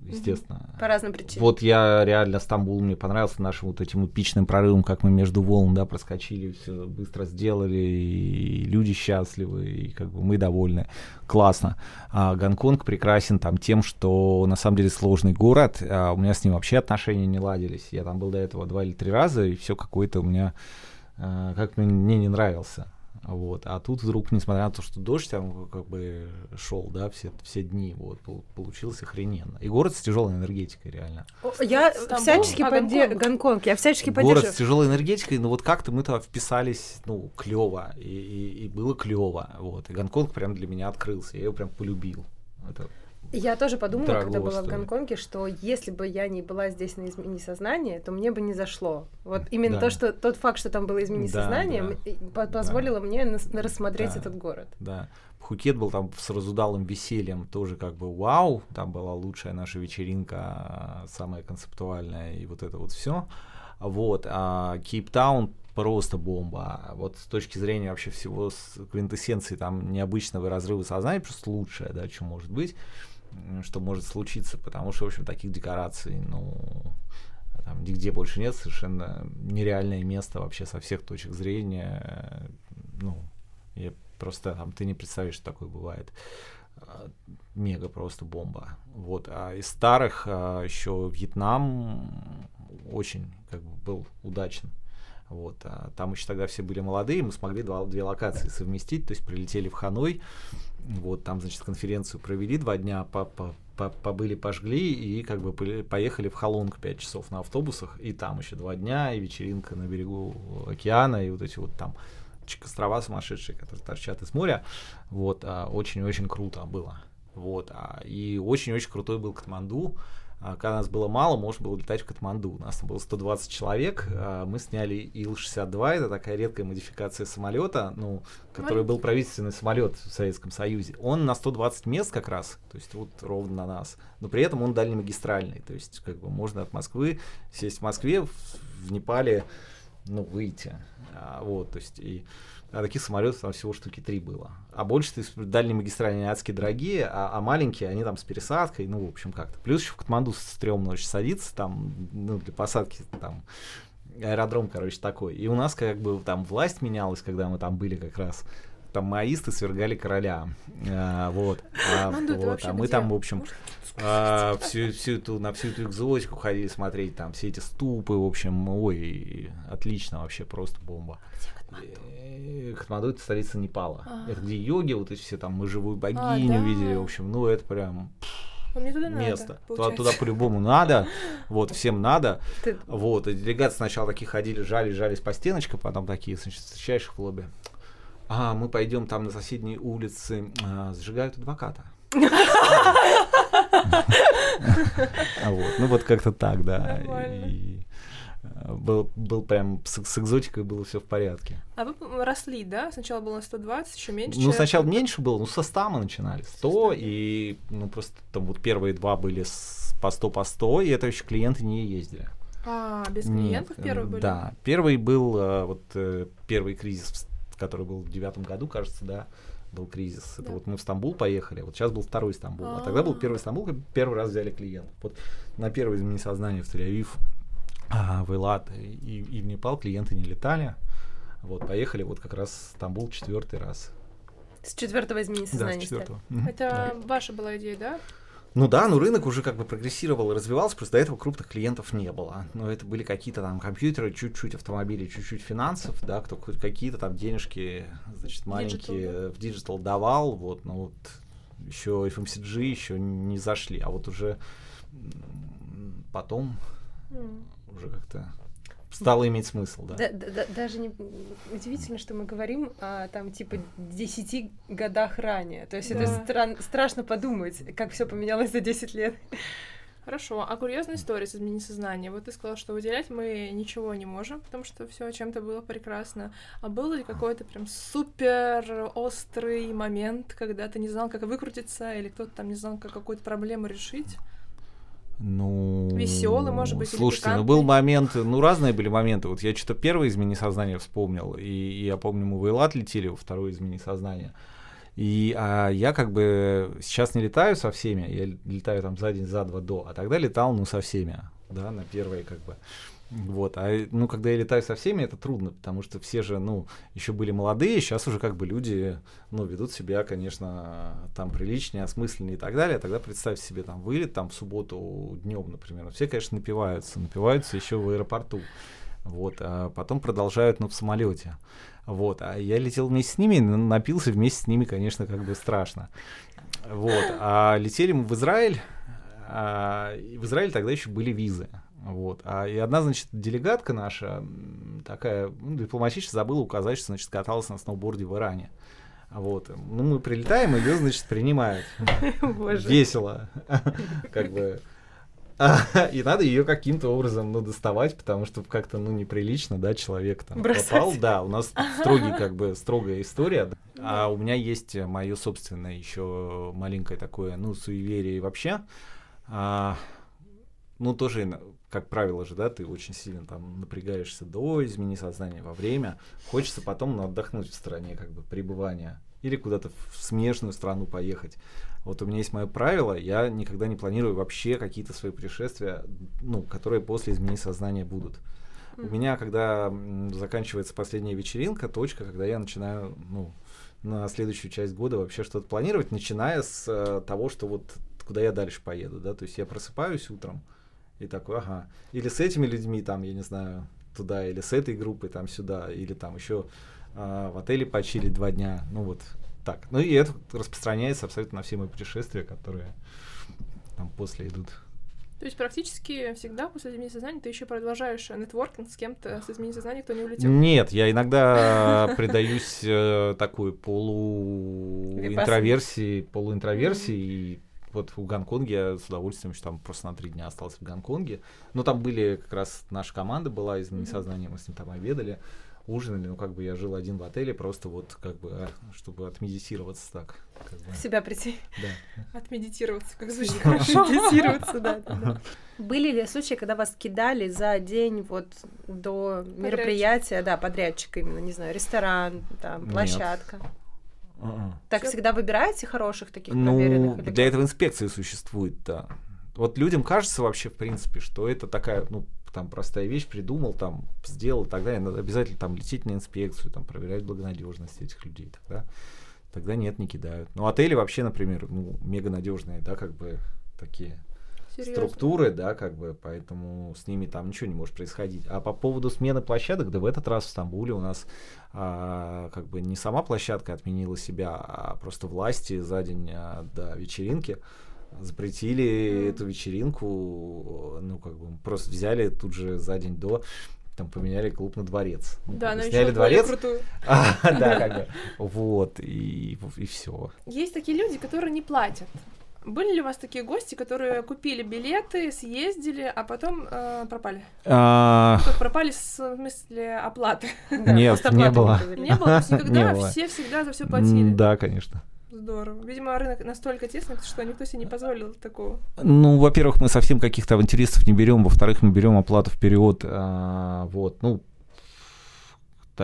естественно. По разным причинам. Вот я реально Стамбул мне понравился нашим вот этим эпичным прорывом, как мы между волн, да, проскочили, все быстро сделали, и люди счастливы, и как бы мы довольны. Классно. А Гонконг прекрасен там тем, что на самом деле сложный город, а у меня с ним вообще отношения не ладились. Я там был до этого два или три раза, и все какое-то у меня а, как мне не нравился. Вот. А тут вдруг, несмотря на то, что дождь там как бы шел, да, все, все дни, вот, получилось охрененно. И город с тяжелой энергетикой, реально. Я Стамбул. всячески а, поддерживаю Гонконг. Я всячески город поддерживаю. Город с тяжелой энергетикой, но вот как-то мы туда вписались, ну, клево, и, и, и было клево, вот. И Гонконг прям для меня открылся, я его прям полюбил. Это я тоже подумала, когда была в Гонконге, что если бы я не была здесь на измени сознания, то мне бы не зашло. Вот именно да. то, что тот факт, что там было измени да, сознание, да. позволило да. мне рассмотреть да. этот город. Да. Пхукет был там с разудалым весельем, тоже как бы вау, там была лучшая наша вечеринка, самая концептуальная и вот это вот все. Вот, а Кейптаун просто бомба. Вот с точки зрения вообще всего с квинтэссенции там необычного разрыва сознания, просто лучшее, да, что может быть что может случиться, потому что, в общем, таких декораций, ну, там нигде больше нет, совершенно нереальное место вообще со всех точек зрения, ну, я просто там, ты не представишь, что такое бывает. Мега просто бомба. Вот. А из старых а, еще Вьетнам очень как бы был удачен. Вот, а там еще тогда все были молодые, мы смогли два, две локации совместить, то есть прилетели в Ханой, вот, там, значит, конференцию провели два дня, по, по, по, побыли, пожгли и как бы поехали в Халонг пять часов на автобусах, и там еще два дня, и вечеринка на берегу океана, и вот эти вот там острова сумасшедшие, которые торчат из моря, вот, а, очень-очень круто было, вот, а, и очень-очень крутой был Катманду, когда нас было мало, можно было летать в Катманду. У нас там было 120 человек. А, мы сняли Ил-62, это такая редкая модификация самолета, ну, который был правительственный самолет в Советском Союзе. Он на 120 мест как раз, то есть вот ровно на нас. Но при этом он дальнемагистральный, то есть как бы можно от Москвы сесть в Москве, в, в Непале, ну, выйти. А, вот, то есть и а таких самолетов там всего штуки три было. А больше дальние магистральные адские дорогие, а, а маленькие, они там с пересадкой, ну, в общем, как-то. Плюс еще в Катманду стрёмно очень садиться, там, ну, для посадки, там, аэродром, короче, такой. И у нас как бы там власть менялась, когда мы там были как раз. Там маисты свергали короля. А, вот. А, вот. а мы там, в общем, а, всю, всю эту, на всю эту экзотику ходили смотреть, там все эти ступы, в общем, ой, отлично вообще, просто бомба. Катманду это столица Непала. А. Это где йоги, вот эти все там мы живую а, богиню а, да. видели, в общем, ну это прям а мне туда место. Надо, туда, туда по-любому надо. Вот, всем надо. Ты... Вот, и делегаты сначала такие ходили, жались, жались по стеночкам, потом такие, значит, встречаешь в клубе. А, мы пойдем там на соседней улице, а, сжигают адвоката. Вот, ну вот как-то так, да был, был прям с, с экзотикой было все в порядке. А вы росли, да? Сначала было 120, еще меньше? Ну, сначала меньше было, ну, со 100 мы начинали. 100, 100, и, ну, просто там вот первые два были с, по 100 по 100, и это еще клиенты не ездили. А, без клиентов Нет, первые были? Да, первый был, э, вот, э, первый кризис, который был в девятом году, кажется, да, был кризис. Да. Это вот мы в Стамбул поехали, вот сейчас был второй Стамбул, а, -а, -а. а тогда был первый Стамбул, первый раз взяли клиентов. Вот на первый изменение сознания в Тель-Авив а, в Элат и, и в Непал клиенты не летали. Вот, поехали вот как раз в Стамбул четвертый раз. С четвертого изменения сознания. Да, с четвертого. Это да. ваша была идея, да? Ну да, ну рынок уже как бы прогрессировал и развивался, просто до этого крупных клиентов не было. Но это были какие-то там компьютеры, чуть-чуть автомобили, чуть-чуть финансов, да, кто хоть какие-то там денежки, значит, маленькие digital, в digital давал, вот, ну вот еще FMCG еще не зашли, а вот уже потом mm уже как-то стало иметь смысл, да. да, да даже не удивительно, что мы говорим о там типа 10 годах ранее. То есть да. это стран, страшно подумать, как все поменялось за 10 лет. Хорошо, а курьезная история с изменением сознания. Вот ты сказал, что выделять мы ничего не можем, потому что все чем-то было прекрасно. А был ли какой-то прям супер острый момент, когда ты не знал, как выкрутиться, или кто-то там не знал, как какую-то проблему решить? Ну, веселый, может быть, слушайте, ну был момент, ну разные были моменты. Вот я что-то первое измени сознания вспомнил, и, и я помню, мы в Эйлат летели, второе измени сознания. И а я как бы сейчас не летаю со всеми, я летаю там за день, за два до, а тогда летал, ну, со всеми, да, на первые как бы. Вот, а ну, когда я летаю со всеми, это трудно, потому что все же, ну, еще были молодые, сейчас уже как бы люди, ну, ведут себя, конечно, там приличнее, осмысленнее и так далее. Тогда представь себе там вылет там в субботу днем, например. Все, конечно, напиваются, напиваются еще в аэропорту. Вот, а потом продолжают, ну, в самолете. Вот, а я летел вместе с ними, напился вместе с ними, конечно, как бы страшно. Вот, а летели мы в Израиль, а, в Израиле тогда еще были визы. Вот. А, и одна, значит, делегатка наша, такая, ну, дипломатично забыла указать, что, значит, каталась на сноуборде в Иране. Вот. Ну, мы прилетаем, ее, значит, принимают. Весело. Как бы. И надо ее каким-то образом, ну, доставать, потому что как-то, ну, неприлично, да, человек там Бросать. попал. Да, у нас строгий, как бы, строгая история. А у меня есть мое собственное еще маленькое такое, ну, суеверие вообще. А, ну, тоже как правило же, да, ты очень сильно там напрягаешься до измени сознания во время. Хочется потом ну, отдохнуть в стране, как бы, пребывания. Или куда-то в смежную страну поехать. Вот у меня есть мое правило, я никогда не планирую вообще какие-то свои путешествия, ну, которые после изменения сознания будут. У меня, когда заканчивается последняя вечеринка, точка, когда я начинаю, ну, на следующую часть года вообще что-то планировать, начиная с э, того, что вот куда я дальше поеду, да, то есть я просыпаюсь утром, и такой, ага. Или с этими людьми, там, я не знаю, туда, или с этой группой там сюда, или там еще э, в отеле почили два дня. Ну вот так. Ну и это распространяется абсолютно на все мои путешествия, которые там после идут. То есть практически всегда после изменения сознания ты еще продолжаешь нетворкинг с кем-то с изменением сознания, кто не улетел? Нет, я иногда предаюсь э, такой полуинтроверсии, полуинтроверсии, вот в Гонконге я с удовольствием там просто на три дня остался в Гонконге. Но там были как раз наша команда была из несознания, мы с ним там обедали, ужинали, ну как бы я жил один в отеле, просто вот как бы, а, чтобы отмедитироваться так. Как бы. В себя прийти. Да. Отмедитироваться, как звучит хорошо. Медитироваться, да. Были ли случаи, когда вас кидали за день вот до мероприятия, да, подрядчика именно, не знаю, ресторан, там, площадка? Uh-uh. Так Всё... всегда выбираете хороших таких ну, проверенных? Или для этого инспекции существует, да. Вот людям кажется вообще, в принципе, что это такая, ну, там простая вещь, придумал, там, сделал и так далее. Надо обязательно там лететь на инспекцию, там, проверять благонадежность этих людей. Тогда, тогда нет, не кидают. Ну, отели вообще, например, ну, мега надежные, да, как бы такие Серьезно? структуры, да, как бы, поэтому с ними там ничего не может происходить. А по поводу смены площадок, да в этот раз в Стамбуле у нас а, как бы не сама площадка отменила себя, а просто власти за день а, до вечеринки запретили mm. эту вечеринку, ну, как бы просто взяли тут же за день до там поменяли клуб на дворец. Ну, да, но сняли дворец. А, да, как бы. Вот, и, и все. Есть такие люди, которые не платят. Были ли у вас такие гости, которые купили билеты, съездили, а потом э, пропали? А... Ну, пропали в смысле оплаты. Нет, не было. Не было, никогда все всегда за все платили. Да, конечно. Здорово. Видимо, рынок настолько тесный, что никто себе не позволил такого. Ну, во-первых, мы совсем каких-то авантюристов не берем, во-вторых, мы берем оплату вперед. А, вот, ну,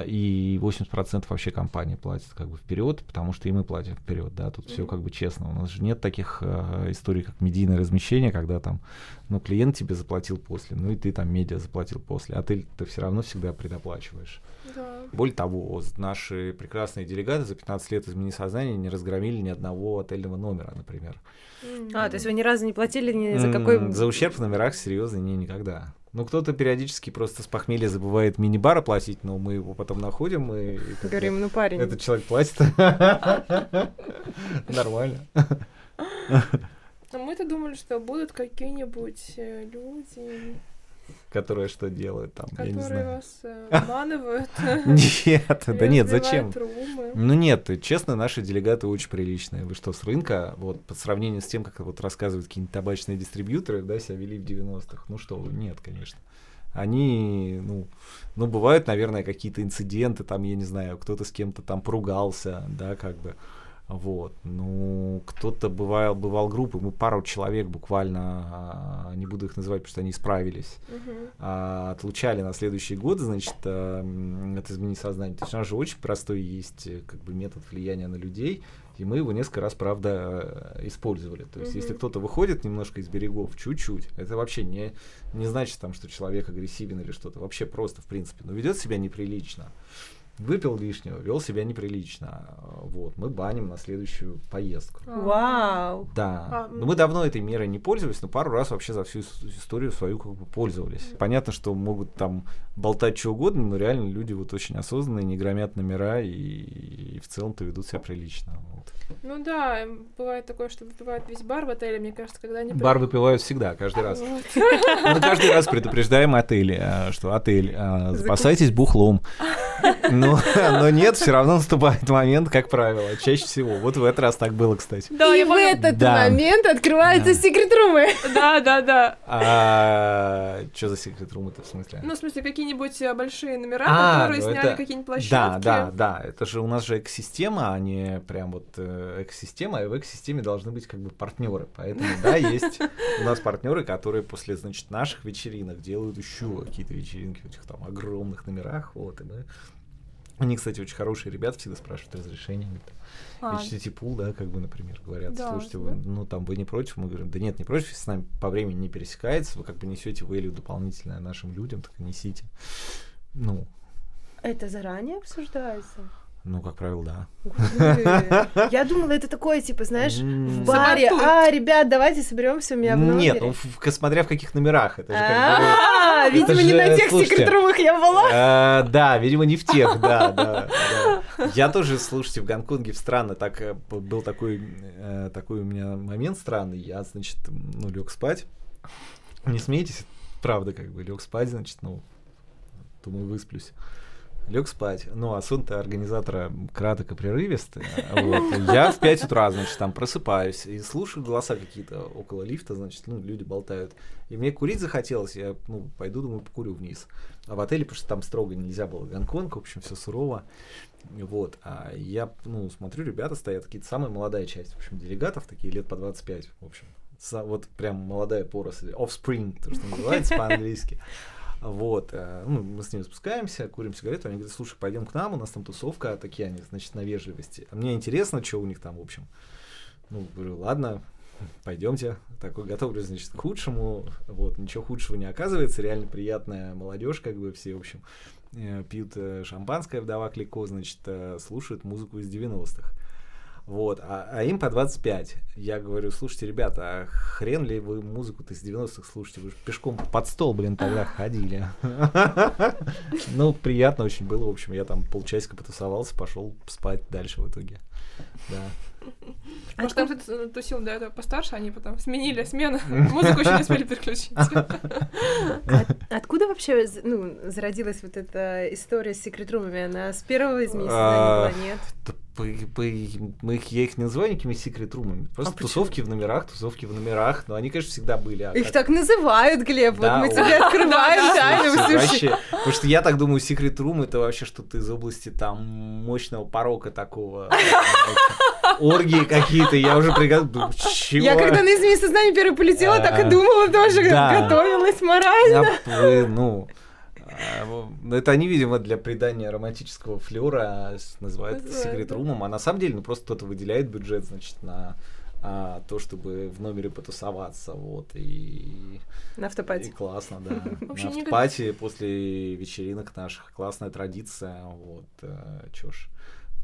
и 80% вообще компании платят как бы вперед, потому что и мы платим вперед, да, тут mm-hmm. все как бы честно. У нас же нет таких э, историй, как медийное размещение, когда там, ну, клиент тебе заплатил после, ну и ты там медиа заплатил после, а ты, ты все равно всегда предоплачиваешь. Да. Более того, наши прекрасные делегаты за 15 лет изменения сознания не разгромили ни одного отельного номера, например. Mm-hmm. А, то есть вы ни разу не платили ни за какой... За ущерб в номерах, серьезно, не, никогда. Ну, кто-то периодически просто с похмелья забывает мини-бар оплатить, но мы его потом находим и... Говорим, ну, парень. Этот человек платит. Нормально. А мы-то думали, что будут какие-нибудь э, люди, Которые что делают там, Которые я не знаю. вас э, обманывают. Нет, да нет, зачем? Ну нет, честно, наши делегаты очень приличные. Вы что, с рынка, вот, по сравнению с тем, как вот рассказывают какие-нибудь табачные дистрибьюторы, да, себя вели в 90-х, ну что нет, конечно. Они, ну, ну, бывают, наверное, какие-то инциденты, там, я не знаю, кто-то с кем-то там поругался, да, как бы. Вот. Ну, кто-то бывал, бывал группы, мы пару человек буквально, а, не буду их называть, потому что они справились, а, отлучали на следующий год, значит, а, от изменить сознание. То есть у нас же очень простой есть э, как бы метод влияния на людей, и мы его несколько раз, правда, э, использовали. То есть, Мгм. если кто-то выходит немножко из берегов, чуть-чуть, это вообще не, не значит, там, что человек агрессивен или что-то. Вообще просто, в принципе. Но ведет себя неприлично. Выпил лишнего, вел себя неприлично. Вот, мы баним на следующую поездку. Вау. Да. А, но мы давно этой мерой не пользовались, но пару раз вообще за всю ис- историю свою как бы пользовались. Понятно, что могут там болтать что угодно, но реально люди вот очень осознанные, не громят номера и, и в целом-то ведут себя прилично. Вот. Ну да, бывает такое, что выпивают весь бар в отеле, мне кажется, когда они... Бар выпивают всегда, каждый раз. Мы каждый раз предупреждаем отели, а, что отель, а, запасайтесь бухлом. Но, но нет, все равно наступает момент, как правило, чаще всего. Вот в этот раз так было, кстати. Да, и в этот Да. момент открываются Да. секрет-румы. Да, да, да. А что за секрет рум это в смысле? Ну, в смысле, какие-нибудь э, большие номера, А, которые ну сняли это- какие-нибудь площадки. Да, да, да. Это же у нас же экосистема, а не прям вот э, экосистема, и в экосистеме должны быть как бы партнеры. Поэтому, да, есть у нас партнеры, которые после, значит, наших вечеринок делают еще какие-то вечеринки в этих там огромных номерах. Вот, и мы. Они, кстати, очень хорошие ребята, всегда спрашивают разрешение. А, HTTP пул, да, как бы, например, говорят, Да, слушайте, вы, ну, там, вы не против? Мы говорим, да нет, не против, если с нами по времени не пересекается, вы как бы несете value дополнительное нашим людям, так и несите. Ну, Это заранее обсуждается? Ну, как правило, да. Я думала, это такое, типа, знаешь, в баре. А, ребят, давайте соберемся у меня в номере. Нет, ну, смотря в каких номерах. Это же как бы... А, это видимо, не на тех слушайте, секрет-румах я была. Э, Да, видимо, не в тех, да, да, да. Я тоже, слушайте, в Гонконге в странно, так э, был такой, э, такой у меня момент странный. Я, значит, ну, лег спать. Не смейтесь, правда, как бы лег спать, значит, ну, думаю, высплюсь. Лег спать. Ну, а сон-то организатора краток и прерывистый. Вот. Я в 5 утра, значит, там просыпаюсь и слушаю голоса какие-то около лифта, значит, ну, люди болтают. И мне курить захотелось, я, ну, пойду, думаю, покурю вниз. А в отеле, потому что там строго нельзя было Гонконг, в общем, все сурово. Вот. А я, ну, смотрю, ребята стоят, какие-то самая молодая часть, в общем, делегатов, такие лет по 25, в общем. Вот прям молодая поросль, offspring, то, что называется по-английски. Вот, э, ну, мы с ними спускаемся, курим сигарету, они говорят, слушай, пойдем к нам, у нас там тусовка, такие они, значит, на вежливости. А мне интересно, что у них там, в общем. Ну, говорю, ладно, пойдемте. Такой готовлюсь, значит, к худшему. Вот, ничего худшего не оказывается, реально приятная молодежь, как бы все, в общем, э, пьют э, шампанское, вдова Клико, значит, слушают музыку из 90-х. Вот, а, а им по 25. Я говорю, слушайте, ребята, а хрен ли вы музыку-то из 90-х слушаете? Вы же пешком под стол, блин, тогда ходили. Ну, приятно очень было. В общем, я там полчасика потусовался, пошел спать дальше в итоге. Да. Может, там кто-то тусил до этого постарше, они потом сменили смену, музыку еще не успели переключить. От- Откуда вообще ну, зародилась вот эта история с секрет-румами? Она с первого из месяца А, нет? Мы их, я их не называю никакими секрет-румами. Просто А тусовки в номерах, тусовки в номерах. Но они, конечно, всегда были. а Их как- так называют, Глеб. Да, вот мы о. тебе открываем тайну вообще, потому что я так думаю, секрет рум это вообще что-то из области там мощного порока такого. Оргии какие-то, я уже приготовил. Чего? Я когда на измене сознания первый полетела, так и А, думала тоже, готовилась морально. А, вы, ну, а, ну, это они, видимо, для придания романтического флера называют это Называют, секрет румом, а на самом деле, ну, просто кто-то выделяет бюджет, значит, на а, то, чтобы в номере потусоваться, вот, и, На и автопате. классно, да. На автопате после вечеринок наших классная традиция, вот, э, чё ж.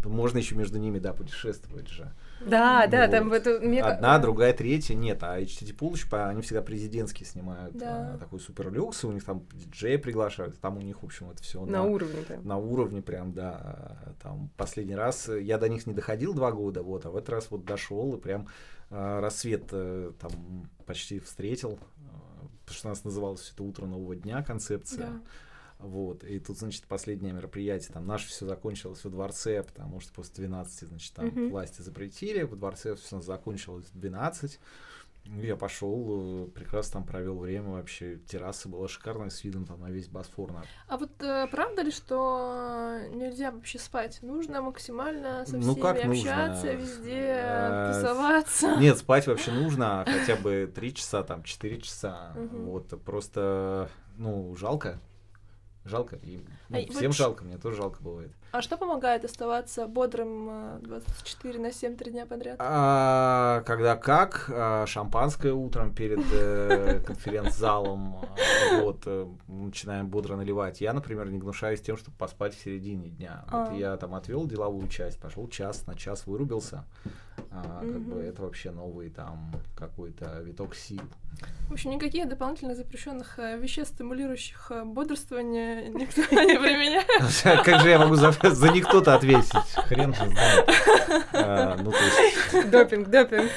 Можно еще между ними, да, путешествовать же. Да, да, Вот. там в эту... мне Одна, другая, третья, нет, а HTT по- они всегда президентские снимают Да. а, такой супер люкс, и у них там диджея приглашают, там у них, в общем, это все На уровне прям. на уровне прям, да, там последний раз э, я до них не доходил два года, вот, а в этот раз вот дошел и прям э, рассвет э, там почти встретил, э, потому что у нас называлось это утро нового дня концепция. Да. Вот, и тут, значит, последнее мероприятие, там наше все закончилось во дворце, потому что после 12, значит, там Мгм. власти запретили, во дворце все закончилось в 12, Я пошел, э, прекрасно там провел время вообще. Терраса была шикарная с видом там на весь Босфор. на- А вот э, правда ли, что нельзя вообще спать? Нужно максимально со Ну, всеми как нужно? общаться, везде Э, тусоваться. Нет, спать вообще нужно, хотя бы 3 часа, там 4 часа. Вот, просто, ну, жалко. Жалко. И, ну, А, вот всем ш- жалко, мне тоже жалко бывает. А что помогает оставаться бодрым э, 24 на 7 три дня подряд? А, когда как, а, шампанское утром перед э, конференц-залом, а, вот, э, начинаем бодро наливать. Я, например, не гнушаюсь тем, чтобы поспать в середине дня. Вот А. я там отвел деловую часть, пошел час, на час вырубился. А, как бы Мгм. это вообще новый там какой-то виток сил. В общем, никаких дополнительных запрещенных э, веществ, стимулирующих э, бодрствование, никто не применяет. Как же я могу за, за никто-то ответить? Хрен же знает. А, Ну, то есть, Допинг, допинг.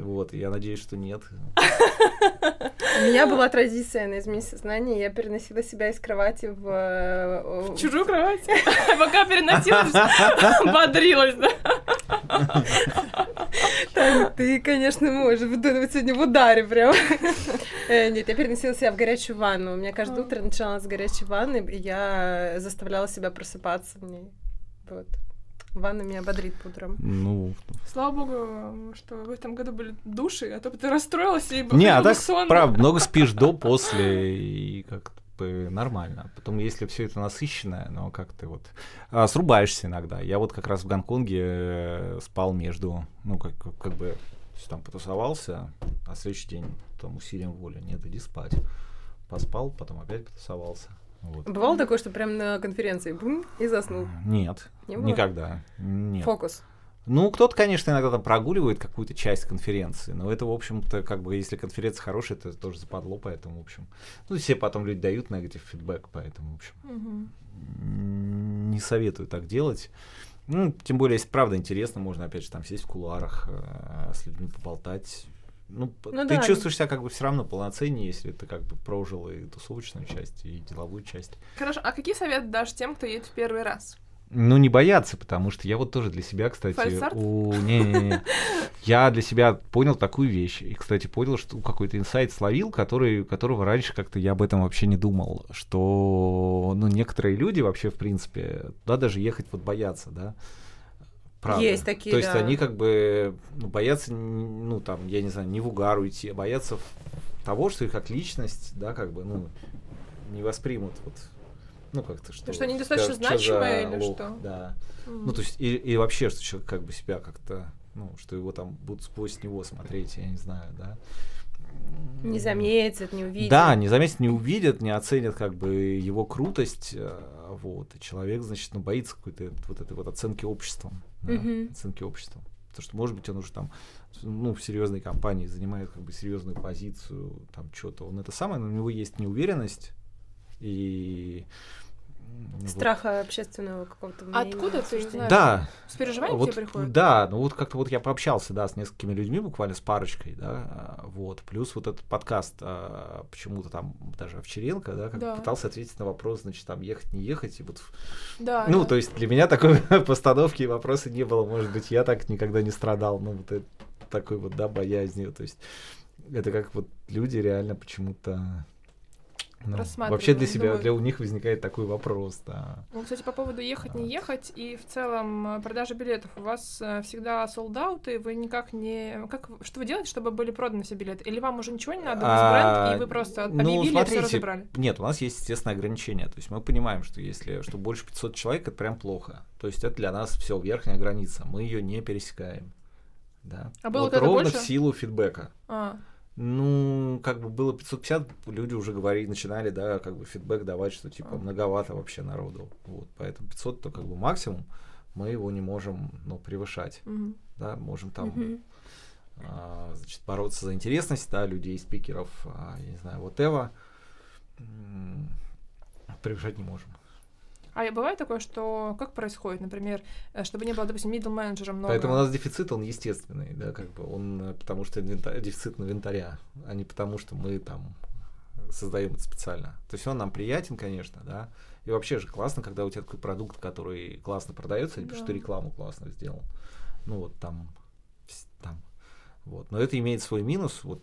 Вот, я надеюсь, что нет. У меня была традиция на измене сознания, я переносила себя из кровати в... э, В чужую кровать. Пока переносилась, бодрилась, да? Таня, ты, конечно, можешь выдумывать сегодня в ударе прям. Э, Нет, я переносила себя в горячую ванну. У меня каждое А. утро начиналось с горячей ванны, и я заставляла себя просыпаться в ней. Вот. Ванна меня бодрит по утрам. Ну, Слава богу, что в этом году были души, а то бы ты расстроилась и Не, а был так, сон. правда, много спишь до, после, и как бы нормально. Потом, если все это насыщенное, но как ты вот а, срубаешься иногда. Я вот как раз в Гонконге э, спал между, ну, как, как, как бы там потусовался, а следующий день там усилием воли, нет, иди спать. Поспал, потом опять потусовался. Вот. Бывало такое, что прям на конференции бум и заснул. Нет, Не было? никогда. Нет. Фокус. Ну, кто-то, конечно, иногда там прогуливает какую-то часть конференции, но это, в общем-то, как бы, если конференция хорошая, это тоже западло, поэтому, в общем, ну, все потом люди дают негатив фидбэк, поэтому, в общем, м, не советую так делать. Ну, тем более, если правда интересно, можно, опять же, там сесть в кулуарах, э, с людьми поболтать. Ну, Ну ты да. чувствуешь себя как бы все равно полноценнее, если ты как бы прожил и тусовочную часть, и деловую часть. Хорошо, а какие советы дашь тем, кто едет в первый раз? Ну, не бояться, потому что я вот тоже для себя, кстати, у... Не-не-не. Я для себя понял такую вещь. И, кстати, понял, что какой-то инсайт словил, который, которого раньше как-то я об этом вообще не думал. Что, ну, некоторые люди вообще, в принципе, туда даже ехать вот боятся, да. Правда. Есть такие, То есть да. они как бы ну, боятся, ну, там, я не знаю, не в угар уйти, а боятся того, что их как личность, да, как бы, ну, не воспримут вот ну как-то что что они достаточно чё- чё за значимые или лох, что? да М. ну, то есть, и, и вообще, что человек как бы себя как-то, ну, что его там будут сквозь него смотреть, я не знаю, да. Не заметят, не увидят. Да, не заметят, не увидят, не оценят как бы его крутость, э, вот, и человек, значит, ну, боится какой-то вот этой вот оценки обществом, да, Мгм. оценки обществом. Потому что, может быть, он уже там, ну, в серьезной компании занимает как бы серьезную позицию, там, что-то, он это самое, но у него есть неуверенность и... вот. Страха общественного какого-то мнения. Откуда ты знаешь? Да, С переживанием вот, тебе приходит? Да, ну вот как-то вот я пообщался, да, с несколькими людьми, буквально с парочкой, да, а, вот, плюс вот этот подкаст, а, почему-то там даже Овчаренко, да, как Да. пытался ответить на вопрос, значит, там ехать, не ехать, и вот, Да, ну, да. то есть для меня такой постановки и вопроса не было, может быть, я так никогда не страдал, ну, вот это, такой вот, да, боязнью, то есть это как вот люди реально почему-то... ну, вообще для себя, думают. для у них возникает такой вопрос, да. Ну, кстати, по поводу ехать, не ехать, и в целом э, продажа билетов. У вас э, всегда солдаты, вы никак не... Как... Что вы делаете, чтобы были проданы все билеты? Или вам уже ничего не надо, у А, бренд, и вы просто ну, объявили и все смотрите, разобрали? Нет, у нас есть, естественно, ограничения. То есть мы понимаем, что если что больше 500 человек, это прям плохо. То есть это для нас все верхняя граница. Мы ее не пересекаем. Да. А было вот ровно больше? в силу фидбэка. А, Ну, как бы было 550, люди уже говорили, начинали, да, как бы фидбэк давать, что типа многовато вообще народу. Вот, поэтому 500 то как бы максимум, мы его не можем, ну, превышать, мгм. да, можем там Мгм. а, значит, бороться за интересность, да, людей, спикеров, а, я не знаю, вот Эва превышать не можем. А бывает такое, что как происходит, например, э, чтобы не было, допустим, middle менеджера много? Поэтому у нас дефицит, он естественный, да, как бы он, э, потому что инвента- дефицит инвентаря, а не потому что мы там создаем это специально. То есть он нам приятен, конечно, да, и вообще же классно, когда у тебя такой продукт, который классно продается, или потому что Да. ты рекламу классно сделал. Ну вот там, там Вот. Но это имеет свой минус. Вот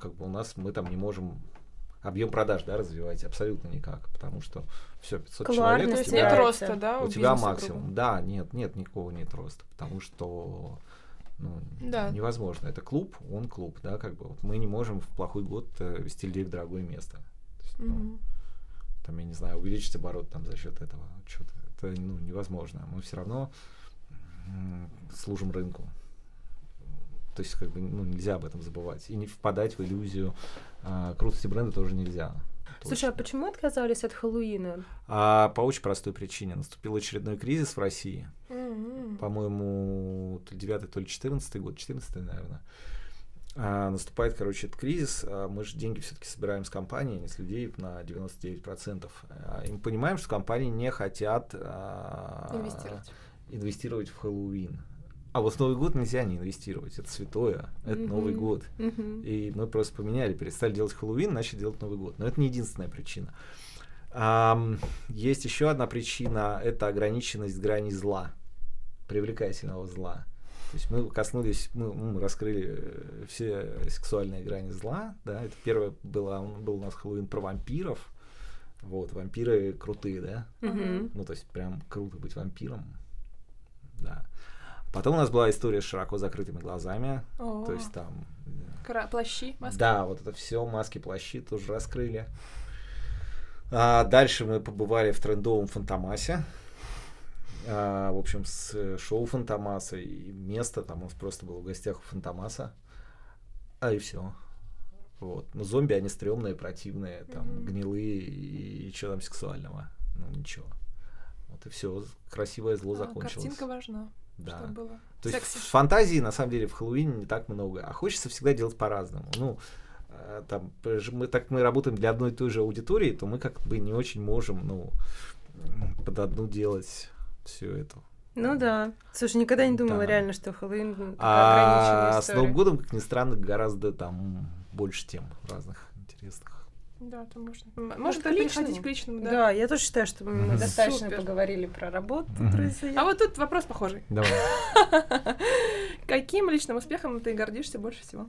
как бы у нас мы там не можем объем продаж да, развивать абсолютно никак, потому что все, 500 Кларно, человек, у тебя, нет роста, да, у у тебя максимум. грубо? Да, нет, нет, никакого нет роста, потому что ну, Да. невозможно. Это клуб, он клуб, да, как бы. Вот мы не можем в плохой год э, вести людей в дорогое место. То есть, ну, Мгм. там, я не знаю, увеличить оборот там за счет этого. Что-то это ну, невозможно. Мы все равно служим рынку. То есть, как бы, ну, нельзя об этом забывать. И не впадать в иллюзию а, крутости бренда тоже нельзя. Слушай, а Точно. почему отказались от Хэллоуина? А по очень простой причине. Наступил очередной кризис в России. Мгм. По-моему, то ли 9 то ли 14 год, 14 наверное. А, наступает, короче, этот кризис. А мы же деньги все-таки собираем с компании, не с людей на 99%. А, и мы понимаем, что компании не хотят а, Инвестировать. инвестировать в Хэллоуин. А вот в Новый год нельзя не инвестировать. Это святое. Это Новый Мгм. год. Мгм. И мы просто поменяли, перестали делать Хэллоуин, начали делать Новый год. Но это не единственная причина. Ам, есть еще одна причина, это ограниченность грани зла, привлекательного зла. То есть мы коснулись, мы, мы раскрыли э, все сексуальные грани зла, да, это первое было, был у нас Хэллоуин про вампиров, вот, вампиры крутые, да, Мгм. ну, то есть прям круто быть вампиром, да. Потом у нас была история с широко закрытыми глазами, О, то есть там кра- плащи, маски. да, вот это все, маски, плащи тоже раскрыли. А, дальше мы побывали в трендовом Фантомасе. А, в общем, с э, шоу Фантомаса и место там у нас просто было в гостях у Фантомаса. А и все. Вот. Ну, зомби, они стрёмные, противные, там, Мгм. гнилые и, что там сексуального. Ну, ничего. Вот и все. Красивое зло А, закончилось. Картинка важна, Да. чтобы было. То есть Секси. фантазии на самом деле в Хэллоуине не так много, а хочется всегда делать по-разному. Ну, э, там, мы так мы работаем для одной и той же аудитории, то мы как бы не очень можем, ну, под одну делать все это. Ну да. Слушай, никогда не думала Да. реально, что Хэллоуин такая А ограниченная с история. Новым годом, как ни странно, гораздо там больше тем разных интересных. Да, то можно. Может, Может, к личному? переходить к личному, да. Да. я тоже считаю, что мы достаточно Супер. поговорили про работу, друзья. А вот тут вопрос похожий. Давай. Каким личным успехом ты гордишься больше всего?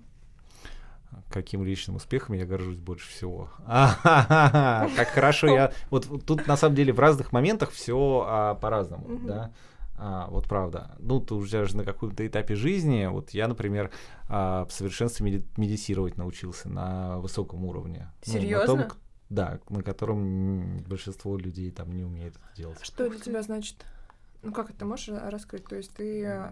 Каким личным успехом я горжусь больше всего? А-ха-ха-ха, Как хорошо я... Вот тут на самом деле в разных моментах все по-разному, Мгм. да. А, вот правда. Ну, ты уже же на каком-то этапе жизни. Вот я, например, а, в совершенстве меди- медитировать научился на высоком уровне. Ну, на Серьезно? том, да, на котором большинство людей там не умеет это делать. Что для тебя значит? Ну как это можешь ра- раскрыть? То есть ты э,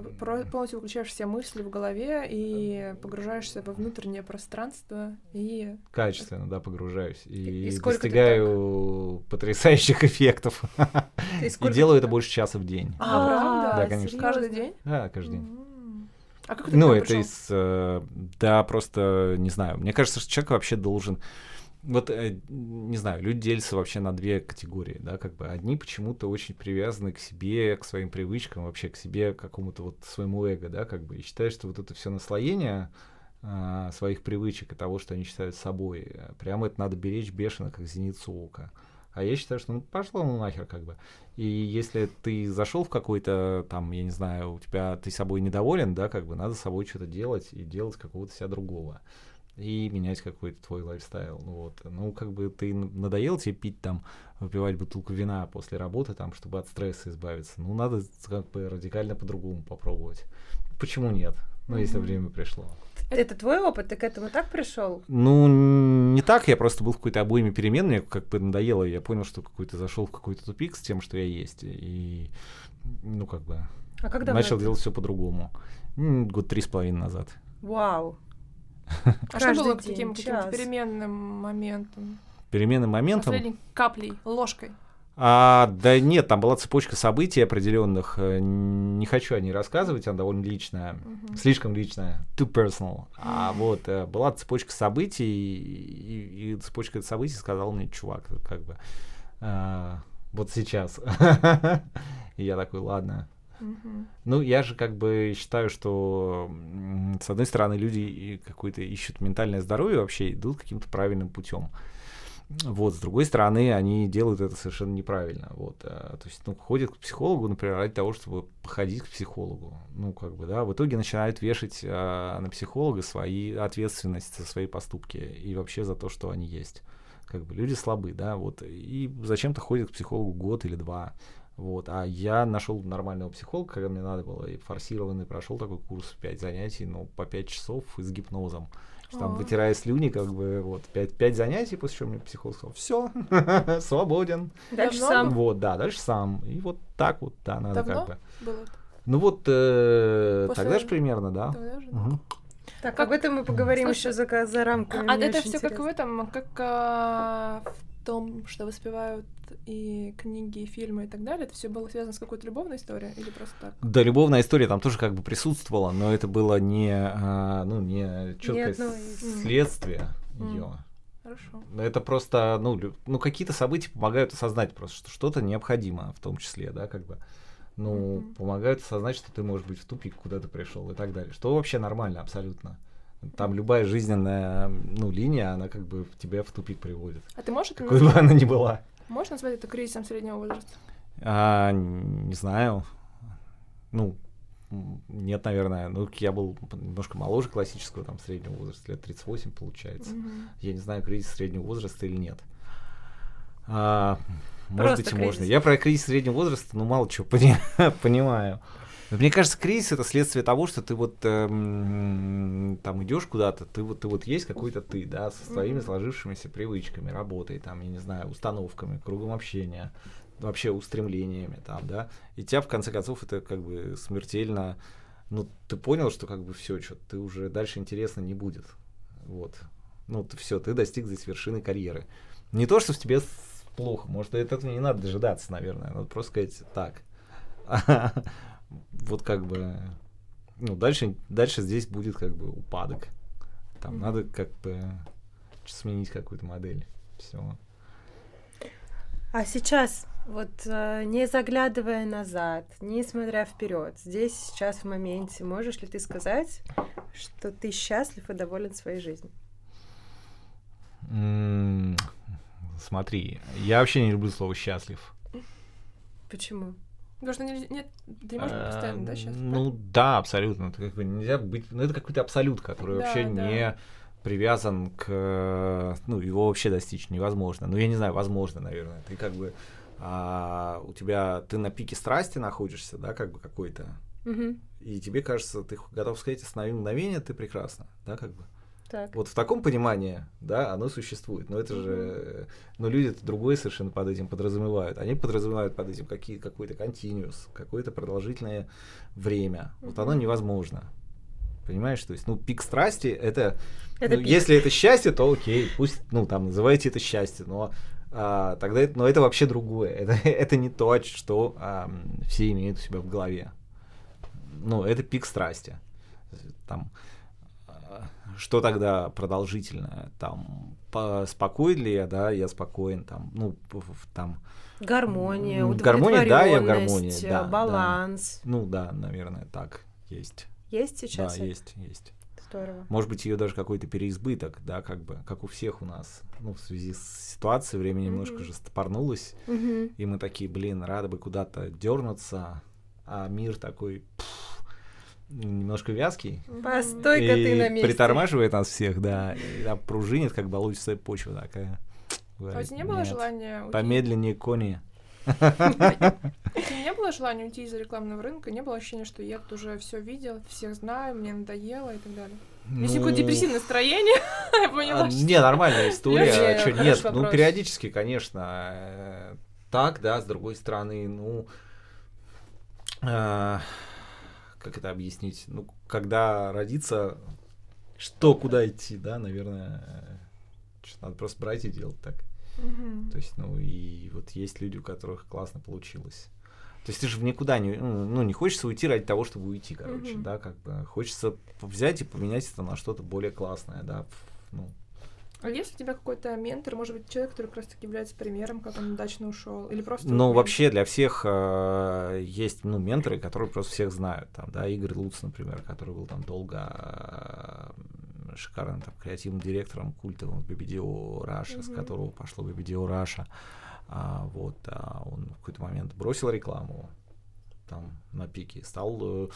полностью выключаешь все мысли в голове и погружаешься во внутреннее пространство и Качественно, да, погружаюсь. И, И достигаю потрясающих эффектов. И сколько делаю ты это больше часа в день. А, правда? Да, конечно. каждый день? Да, каждый день. А как ты Ну, это пришёл? из... э, Да, просто, не знаю. Мне кажется, что человек вообще должен... Вот, э, не знаю, люди делятся вообще на две категории, да, как бы одни почему-то очень привязаны к себе, к своим привычкам, вообще к себе, к какому-то вот своему эго, да, как бы, и считают, что вот это все наслоение а, своих привычек и того, что они считают собой, э, прямо это надо беречь бешено, как зеницу ока. А я считаю, что ну пошло ну нахер как бы. И если ты зашел в какой-то там, я не знаю, у тебя ты собой недоволен, да, как бы надо собой что-то делать и делать какого-то себя другого. И менять какой-то твой лайфстайл. Ну, вот. ну, как бы ты надоел тебе пить там, выпивать бутылку вина после работы, там, чтобы от стресса избавиться. Ну, надо как бы радикально по-другому попробовать. Почему нет? Ну, если Мгм. время пришло. Это твой опыт? Ты к этому так пришел? Ну, не так, я просто был в какой-то обоими перемен, мне как бы надоело, я понял, что какой-то зашел в какой-то тупик с тем, что я есть, и, ну, как бы, А когда начал делать все по-другому. Год три с половиной назад. Вау. А что было день, таким час. переменным моментом? Переменным моментом... Последней каплей, ложкой. А, да нет, там была цепочка событий определенных. э, Не хочу о ней рассказывать, она довольно личная. Мгм. Слишком личная. Too personal. А вот э, была цепочка событий, и, и цепочка событий сказал мне, чувак, как бы, а, вот сейчас. И я такой, ладно. Ну, я же как бы считаю, что с одной стороны люди какое-то ищут ментальное здоровье, вообще идут каким-то правильным путем. Вот, с другой стороны, они делают это совершенно неправильно. Вот, а, то есть, ну, ходят к психологу, например, ради того, чтобы походить к психологу. Ну, как бы, да, в итоге начинают вешать а, на психолога свои ответственность за свои поступки и вообще за то, что они есть. Как бы люди слабы, да, вот, и зачем-то ходят к психологу год или два. Вот, а я нашел нормального психолога, когда мне надо было, и форсированный прошел такой курс, 5 занятий, ну, по 5 часов и с гипнозом там, вытирая слюни, как бы, вот, пять, пять занятий, после чего мне психолог сказал, все, свободен. Дальше сам. Вот, да, дальше сам. И вот так вот, да, надо Давно как бы. было? Ну вот, э, тогда же примерно, да. Тогда же, да. Мгм. Так, Как- об этом мы поговорим Слушай, еще за, за рамками. А это все как в этом, как а, в том, что воспевают и книги, и фильмы и так далее. Это все было связано с какой-то любовной историей или просто так? Да, любовная история там тоже как бы присутствовала, но это было не, а, ну, не четкое следствие Мгм. ее. Хорошо. Это просто, ну, ну, какие-то события помогают осознать просто, что что-то необходимо в том числе, да, как бы. Ну, Мгм. помогают осознать, что ты, может быть, в тупик куда ты пришел и так далее. Что вообще нормально абсолютно. Там любая жизненная, ну, линия, она как бы тебя в тупик приводит. А ты можешь Какой бы она ни была. Можешь назвать это кризисом среднего возраста? А, не знаю. Ну, нет, наверное. Ну, я был немножко моложе классического, там, среднего возраста, лет 38, получается. Мгм. Я не знаю, кризис среднего возраста или нет. А, может Просто быть, и можно. кризис. Я про кризис среднего возраста, ну, мало чего пони- понимаю. Мне кажется, кризис это следствие того, что ты вот эм, там идешь куда-то, ты вот ты вот есть какой-то ты, да, со своими сложившимися привычками, работой, там, я не знаю, установками, кругом общения, вообще устремлениями, там, да, и тебя в конце концов это как бы смертельно, ну, ты понял, что как бы все, что ты уже дальше интересно не будет, вот, ну, ты все, ты достиг здесь вершины карьеры. Не то, что в тебе плохо, может, этого не надо дожидаться, наверное, надо просто сказать так. Вот как бы, ну, дальше, дальше здесь будет как бы упадок. Там Мгм. надо как бы сменить какую-то модель. Все. А сейчас, вот э, не заглядывая назад, не смотря вперед, здесь, сейчас, в моменте, можешь ли ты сказать, что ты счастлив и доволен своей жизнью? Смотри, я вообще не люблю слово счастлив. Почему? Потому что нельзя- нет, ты не можешь быть постоянно, да, сейчас? Ну да, абсолютно. Это как бы нельзя быть. Ну, это какой-то абсолют, который Да, вообще да. не привязан к. э, Ну, его вообще достичь невозможно. Ну, я не знаю, возможно, наверное. Ты как бы. а, у тебя ты на пике страсти находишься, да, как бы какой-то. И тебе кажется, ты готов сказать останови мгновение, ты прекрасно, да, как бы. Так. Вот в таком понимании, да, оно существует. Но это же, но люди другое совершенно под этим подразумевают. Они подразумевают под этим какие, какой-то континуус, какое-то продолжительное время. Вот оно невозможно. Понимаешь, то есть, ну, пик страсти это, Это ну, пик. если это счастье, то окей, пусть, ну, там, называйте это счастье, но а, тогда это, но это вообще другое. Это, это не то, что а, все имеют у себя в голове. Ну, это пик страсти. Там, что тогда продолжительное? Там, по, спокоен ли я, да, я спокоен, там, ну, там, Гармония, гармония, да, я в гармонии, удовлетворенность, да, баланс. ну, да, наверное, так, есть. Есть сейчас? да, это? есть, есть. Здорово. Может быть, ее даже какой-то переизбыток, да, как бы, как у всех у нас. Ну, в связи с ситуацией время немножко Мгм. же стопорнулось, Мгм. и мы такие, блин, рады бы куда-то дернуться, а мир такой пф, немножко вязкий. Постой-ка ты на месте. притормаживает нас всех, да, и там пружинит, как болотистая почва такая. А у Говорит, тебя не было «Нет, желания уйти? Помедленнее, кони. У тебя не было желания уйти из рекламного рынка? Не было ощущения, что я тут уже все видел, всех знаю, мне надоело и так далее? Какое-то Ну, депрессивное настроение, я поняла, А, что- Не, нормальная история. А чё, нет, ну вопрос. периодически, конечно, э, так, да, с другой стороны, ну, а, как это объяснить? Ну, когда родиться, что, куда идти, да, наверное, что надо просто брать и делать так. Мгм. То есть, ну, и вот есть люди, у которых классно получилось. То есть ты же в никуда не, ну, ну, не хочется уйти ради того, чтобы уйти, короче, Мгм. да, как бы хочется взять и поменять это на что-то более классное, да, ну, А есть у тебя какой-то ментор, может быть, человек, который как раз таки является примером, как он удачно ушел? Или просто... Ну, вообще для всех э, есть, ну, менторы, которые просто всех знают. Там, да, Игорь Луц, например, который был там долго э, шикарным там, креативным директором культовым BBDO Russia, mm-hmm. с которого пошло BBDO Russia. А, вот, а он в какой-то момент бросил рекламу там на пике, стал э,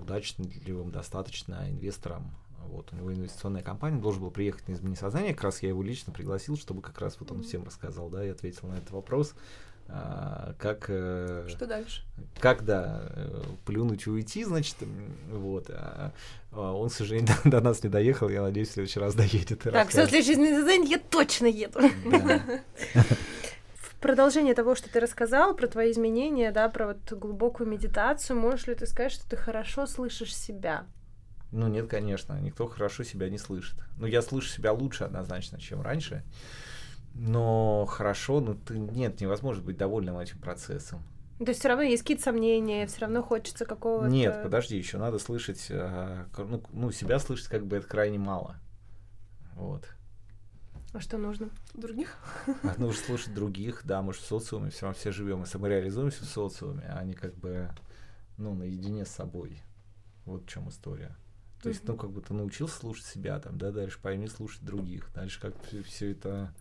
удачливым достаточно инвестором. Вот, у него инвестиционная компания, должен был приехать на изменение сознания, как раз я его лично пригласил, чтобы как раз вот он всем рассказал, да, и ответил на этот вопрос. А, как... Э, Что дальше? Как, да, э, плюнуть и уйти, значит, вот. А, а он, к сожалению, до, до нас не доехал, я надеюсь, в следующий раз доедет. Так, все, следующее задание я точно еду. В продолжение того, что ты рассказал про твои изменения, да, про вот глубокую медитацию, можешь ли ты сказать, что ты хорошо слышишь себя? Ну, нет, конечно, никто хорошо себя не слышит. Ну, я слышу себя лучше однозначно, чем раньше. Но хорошо, ну ты нет, невозможно быть довольным этим процессом. То есть все равно есть какие-то сомнения, все равно хочется какого-то. Нет, подожди, еще надо слышать, э, ну, ну, себя слышать как бы это крайне мало. Вот. А что нужно? Других? А нужно слушать других, да, мы же в социуме, все равно все живем и самореализуемся в социуме, а не как бы, ну, наедине с собой. Вот в чем история. То есть, ну, как бы ты научился слушать себя, там, да, дальше пойми слушать других, дальше как все это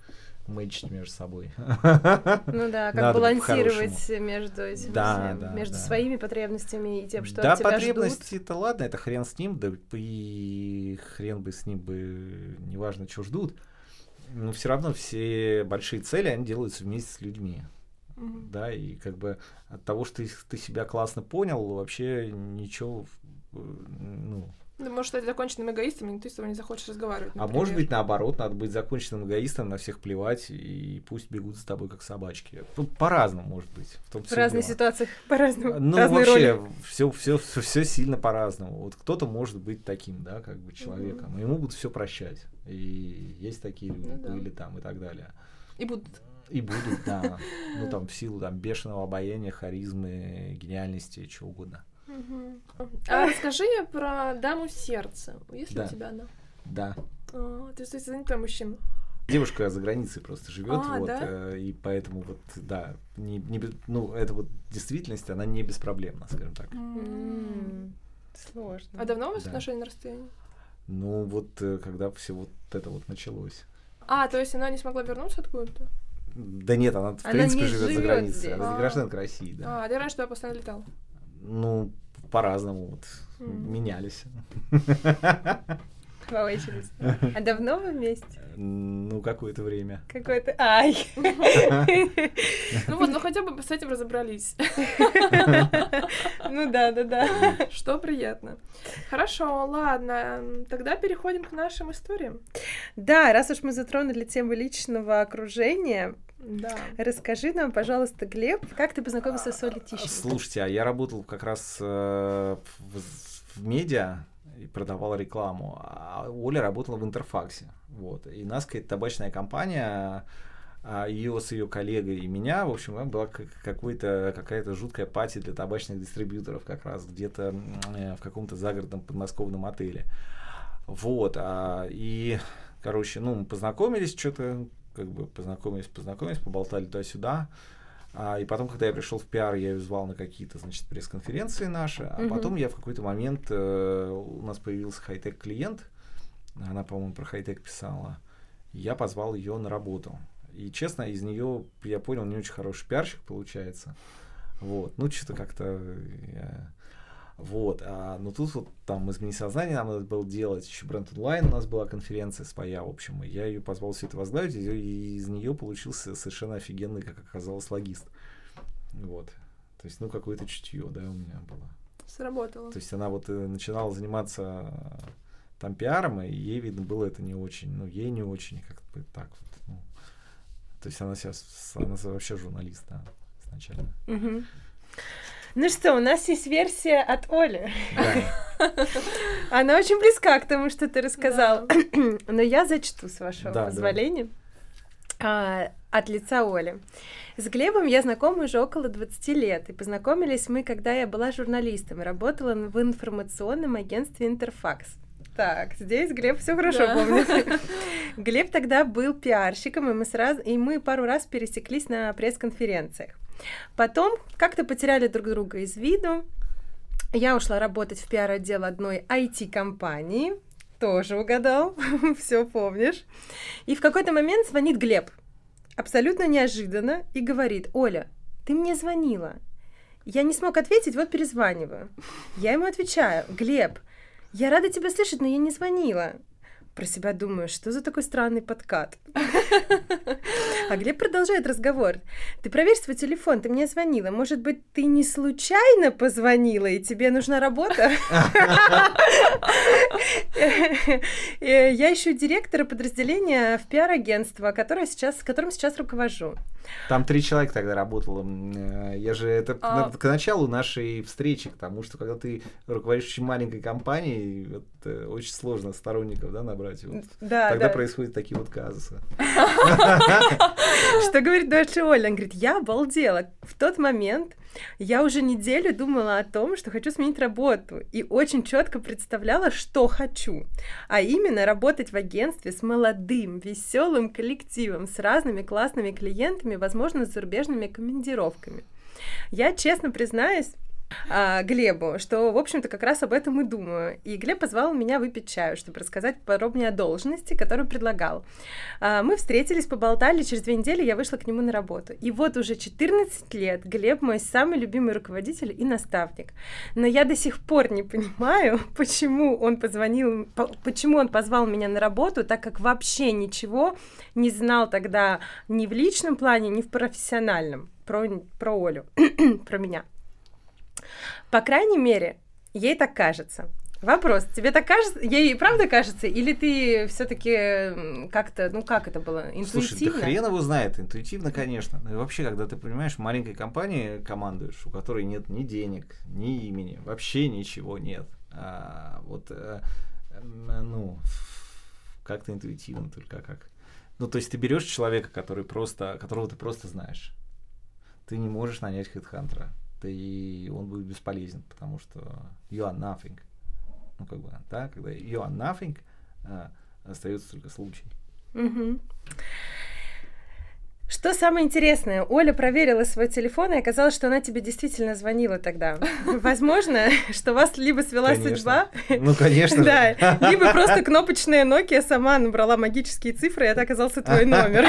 мэчить между собой. Ну да, как Надо балансировать между этим, да, да, между да. своими потребностями и тем, что да, от тебя потребности-то ладно, это хрен с ним, да и хрен бы с ним бы, неважно, что ждут. Но все равно все большие цели, они делаются вместе с людьми. Mm-hmm. Да, и как бы от того, что ты, ты себя классно понял, вообще ничего ну, ну, может, стать законченным эгоистом, и ты с тобой не захочешь разговаривать. Например. А может быть, наоборот, надо быть законченным эгоистом, на всех плевать, и пусть бегут за тобой как собачки. Ну, по-разному, может быть. В, том в разных дело. ситуациях по-разному. Ну, вообще, все, все, все, сильно по-разному. Вот кто-то может быть таким, да, как бы человеком. Mm-hmm. Ему будут все прощать. И есть такие люди, ну, да. были там и так далее. И будут. И будут, да. Ну, там, в силу там, бешеного обаяния, харизмы, гениальности, чего угодно. А расскажи про даму сердца. Есть ли у тебя она? Да. А, ты, кстати, занятой мужчина. Девушка за границей просто живет, а, вот, да? э, и поэтому вот, да, не, не, ну, это вот действительность, она не беспроблемна, скажем так. Mm. Сложно. А давно у вас да. отношения на расстоянии? Ну, вот, э, когда все вот это вот началось. А, то есть она не смогла вернуться откуда-то? Да нет, она, в она принципе, живет за границей. Здесь. Она а. гражданка России, да. А, ты раньше туда постоянно летал? Ну, по-разному вот mm. менялись. А давно вы вместе? Ну, какое-то время. Какое-то... Ай! Ну вот, ну хотя бы с этим разобрались. Ну да, да, да. Что приятно. Хорошо, ладно. Тогда переходим к нашим историям. Да, раз уж мы затронули тему личного окружения, да. Расскажи нам, пожалуйста, Глеб, как ты познакомился с Олей Тищенко? Слушайте, а я работал как раз э, в, в медиа и продавал рекламу, а Оля работала в Интерфаксе. Вот. И нас какая-то табачная компания а ее с ее коллегой и меня, в общем, была какой-то, какая-то жуткая пати для табачных дистрибьюторов как раз где-то э, в каком-то загородном подмосковном отеле. Вот, а, и, короче, ну, мы познакомились, что-то как бы познакомились, познакомились, поболтали туда-сюда. А, и потом, когда я пришел в пиар, я ее звал на какие-то, значит, пресс-конференции наши. А mm-hmm. потом я в какой-то момент, э, у нас появился хай-тек клиент, она, по-моему, про хай-тек писала. Я позвал ее на работу. И, честно, из нее, я понял, не очень хороший пиарщик получается. Вот. Ну, что-то как-то я вот, а, но тут вот там изменить сознание нам надо было делать, еще бренд онлайн у нас была конференция своя, в общем, и я ее позвал все это возглавить, и из нее получился совершенно офигенный, как оказалось, логист. Вот. То есть, ну, какое-то чутье, да, у меня было. Сработало. То есть она вот э, начинала заниматься там пиаром, и ей, видно, было это не очень, ну, ей не очень, как бы так вот. Ну. То есть она сейчас, она вообще журналист, да, изначально. Угу. Ну что, у нас есть версия от Оли. Она очень близка к тому, что ты рассказал. Но я зачту, с вашего позволения. А, от лица Оли. С Глебом я знакома уже около 20 лет, и познакомились мы, когда я была журналистом и работала в информационном агентстве «Интерфакс». Так, здесь Глеб все хорошо да. помнит. Глеб тогда был пиарщиком, и мы сразу, и мы пару раз пересеклись на пресс-конференциях. Потом как-то потеряли друг друга из виду. Я ушла работать в пиар-отдел одной IT-компании. Тоже угадал, все помнишь. И в какой-то момент звонит Глеб, абсолютно неожиданно, и говорит, Оля, ты мне звонила. Я не смог ответить, вот перезваниваю. Я ему отвечаю, Глеб, я рада тебя слышать, но я не звонила про себя думаю, что за такой странный подкат. А Глеб продолжает разговор. Ты проверь свой телефон, ты мне звонила. Может быть, ты не случайно позвонила, и тебе нужна работа? Я ищу директора подразделения в пиар-агентство, которое сейчас, которым сейчас руковожу. Там три человека тогда работало. Э, я же это а... к началу нашей встречи, к тому, что когда ты руководишь очень маленькой компанией, это очень сложно сторонников да, набрать. Вот да, тогда да. происходят такие вот казусы. Что говорит дальше Оля? Он говорит, я обалдела. В тот момент я уже неделю думала о том, что хочу сменить работу, и очень четко представляла, что хочу. А именно работать в агентстве с молодым, веселым коллективом, с разными классными клиентами, возможно, с зарубежными командировками. Я честно признаюсь, а, Глебу, что, в общем-то, как раз об этом и думаю. И Глеб позвал меня выпить чаю, чтобы рассказать подробнее о должности, которую предлагал. А, мы встретились, поболтали, через две недели я вышла к нему на работу. И вот уже 14 лет Глеб мой самый любимый руководитель и наставник. Но я до сих пор не понимаю, почему он позвонил, почему он позвал меня на работу, так как вообще ничего не знал тогда ни в личном плане, ни в профессиональном про, про Олю, про меня. По крайней мере, ей так кажется. Вопрос, тебе так кажется, ей правда кажется, или ты все-таки как-то, ну как это было, интуитивно? Слушай, да хрен его знает, интуитивно, конечно. Ну и вообще, когда ты понимаешь, маленькой компании командуешь, у которой нет ни денег, ни имени, вообще ничего нет. А, вот, а, ну, как-то интуитивно только как. Ну, то есть ты берешь человека, который просто, которого ты просто знаешь. Ты не можешь нанять хедхантера и он будет бесполезен, потому что you are nothing. Ну, как бы, да, когда you are nothing, а, остается только случай. Угу. Что самое интересное, Оля проверила свой телефон, и оказалось, что она тебе действительно звонила тогда. Возможно, что вас либо свела конечно. судьба, ну, конечно. да, либо просто кнопочная Nokia сама набрала магические цифры, и это оказался твой номер.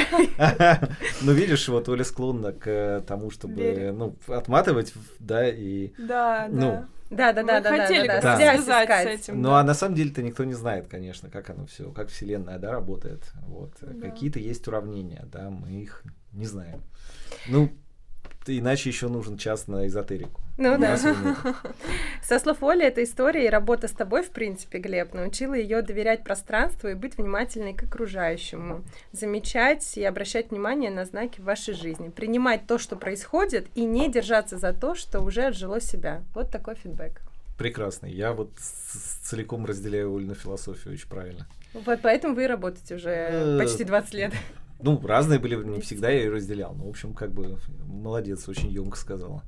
Ну, видишь, вот Оля склонна к тому, чтобы ну, отматывать, да, и... Да, ну, да. Да, да, да, да, хотели да, да, связь искать. с этим. Ну, а на самом деле-то никто не знает, конечно, как оно все, как Вселенная, да, работает. Вот. Да. Какие-то есть уравнения, да, мы их не знаем. Ну, иначе еще нужен час на эзотерику. Ну да. Со слов Оли, эта история и работа с тобой, в принципе, Глеб, научила ее доверять пространству и быть внимательной к окружающему, замечать и обращать внимание на знаки в вашей жизни, принимать то, что происходит, и не держаться за то, что уже отжило себя. Вот такой фидбэк. Прекрасный. Я вот целиком разделяю Олину философию очень правильно. Вот поэтому вы работаете уже э, почти 20 лет. Ну, разные были, не всегда я ее разделял. Но, в общем, как бы молодец, очень емко сказала.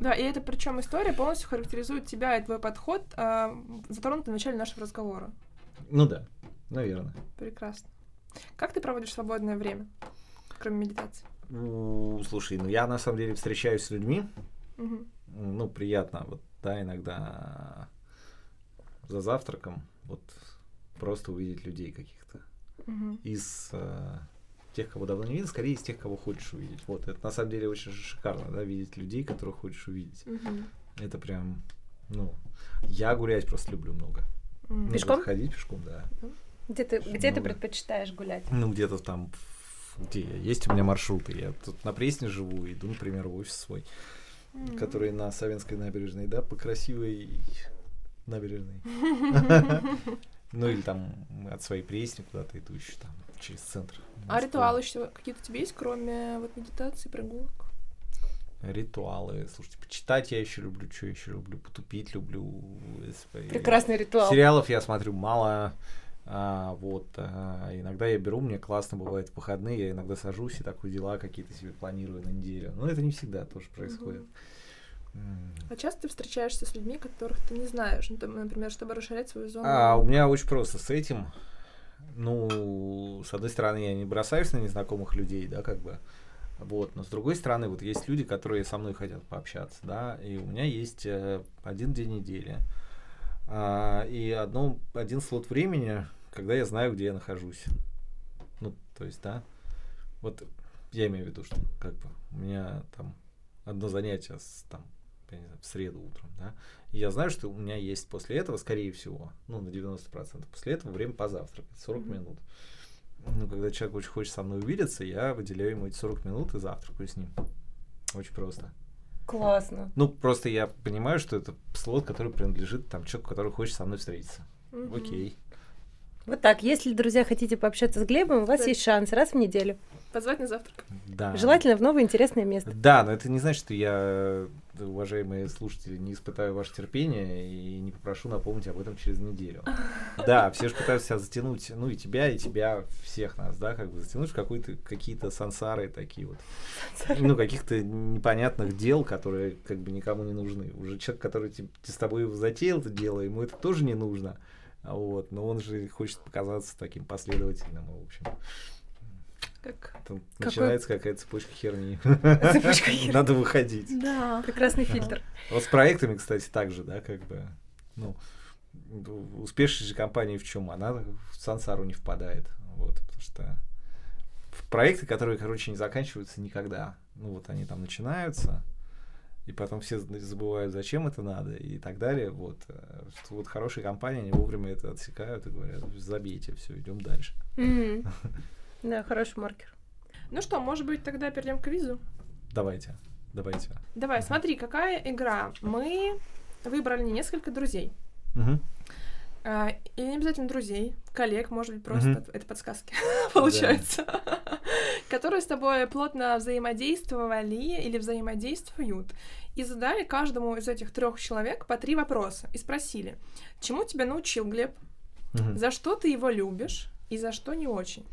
Да, и это причем история полностью характеризует тебя и твой подход, э, затронутый в начале нашего разговора. Ну да, наверное. Прекрасно. Как ты проводишь свободное время, кроме медитации? Ну, слушай, ну я на самом деле встречаюсь с людьми. Угу. Ну, приятно, вот, да, иногда за завтраком, вот просто увидеть людей каких-то угу. из э, тех, кого давно не видел, скорее из тех, кого хочешь увидеть. Вот, это на самом деле очень шикарно, да, видеть людей, которых хочешь увидеть. Угу. Это прям, ну, я гулять просто люблю много. Угу. Пешком? Ходить пешком, да. Где ты, где ты предпочитаешь гулять? Ну, где-то там, где есть у меня маршруты. Я тут на Пресне живу, иду, например, в офис свой, mm который на Савинской набережной, да, по красивой набережной. Ну или там от своей Пресни куда-то иду еще там через центр. А ритуалы еще какие-то у тебя есть, кроме вот медитации, прогулок? Ритуалы. Слушайте, почитать я еще люблю, что еще люблю, потупить люблю. Прекрасный ритуал. Сериалов я смотрю мало. А, вот, а, иногда я беру, мне классно бывает в выходные, я иногда сажусь и такие дела какие-то себе планирую на неделю. Но это не всегда тоже происходит. А часто ты встречаешься с людьми, которых ты не знаешь, ну, там, например, чтобы расширять свою зону? А, у меня очень просто с этим ну, с одной стороны, я не бросаюсь на незнакомых людей, да, как бы, вот, но с другой стороны, вот есть люди, которые со мной хотят пообщаться, да, и у меня есть э, один день недели, А, и одно, один слот времени, когда я знаю, где я нахожусь. Ну, то есть, да. Вот я имею в виду, что как бы у меня там одно занятие с, там, я не знаю, в среду утром, да, и я знаю, что у меня есть после этого, скорее всего, ну, на 90%, после этого время позавтракать, 40 mm-hmm. минут. Ну, когда человек очень хочет со мной увидеться, я выделяю ему эти 40 минут и завтракаю с ним. Очень просто. Классно. Ну, просто я понимаю, что это слот, который принадлежит там человеку, который хочет со мной встретиться. Mm-hmm. Окей. Вот так. Если, друзья, хотите пообщаться с Глебом, у вас да. есть шанс раз в неделю. Позвать на завтрак. Да. Желательно в новое интересное место. Да, но это не значит, что я, уважаемые слушатели, не испытаю ваше терпение и не попрошу напомнить об этом через неделю. Да, все же пытаются себя затянуть, ну и тебя, и тебя, всех нас, да, как бы затянуть в какой-то, какие-то сансары такие вот. Ну, каких-то непонятных дел, которые как бы никому не нужны. Уже человек, который с тобой затеял это дело, ему это тоже не нужно. Вот, но он же хочет показаться таким последовательным, в общем. Как... Там Какой... начинается какая-то цепочка херни. Цепочка херни. Надо выходить. Да. Прекрасный фильтр. Вот с проектами, кстати, так же, да, как бы, ну, успешность же компании в чем? Она в сансару не впадает. Вот, потому что проекты, которые, короче, не заканчиваются никогда. Ну, вот они там начинаются, и потом все забывают, зачем это надо, и так далее. Вот, э, вот хорошие компании, они вовремя это отсекают и говорят, забейте, все, идем дальше. Mm-hmm. Да, хороший маркер. Ну что, может быть, тогда перейдем к квизу? Давайте, давайте. Давай, смотри, какая игра. Мы выбрали несколько друзей. Угу. А, и не обязательно друзей, коллег, может быть, просто угу. это подсказки получается, которые с тобой плотно взаимодействовали или взаимодействуют, и задали каждому из этих трех человек по три вопроса и спросили, чему тебя научил Глеб, за что ты его любишь и за что не очень.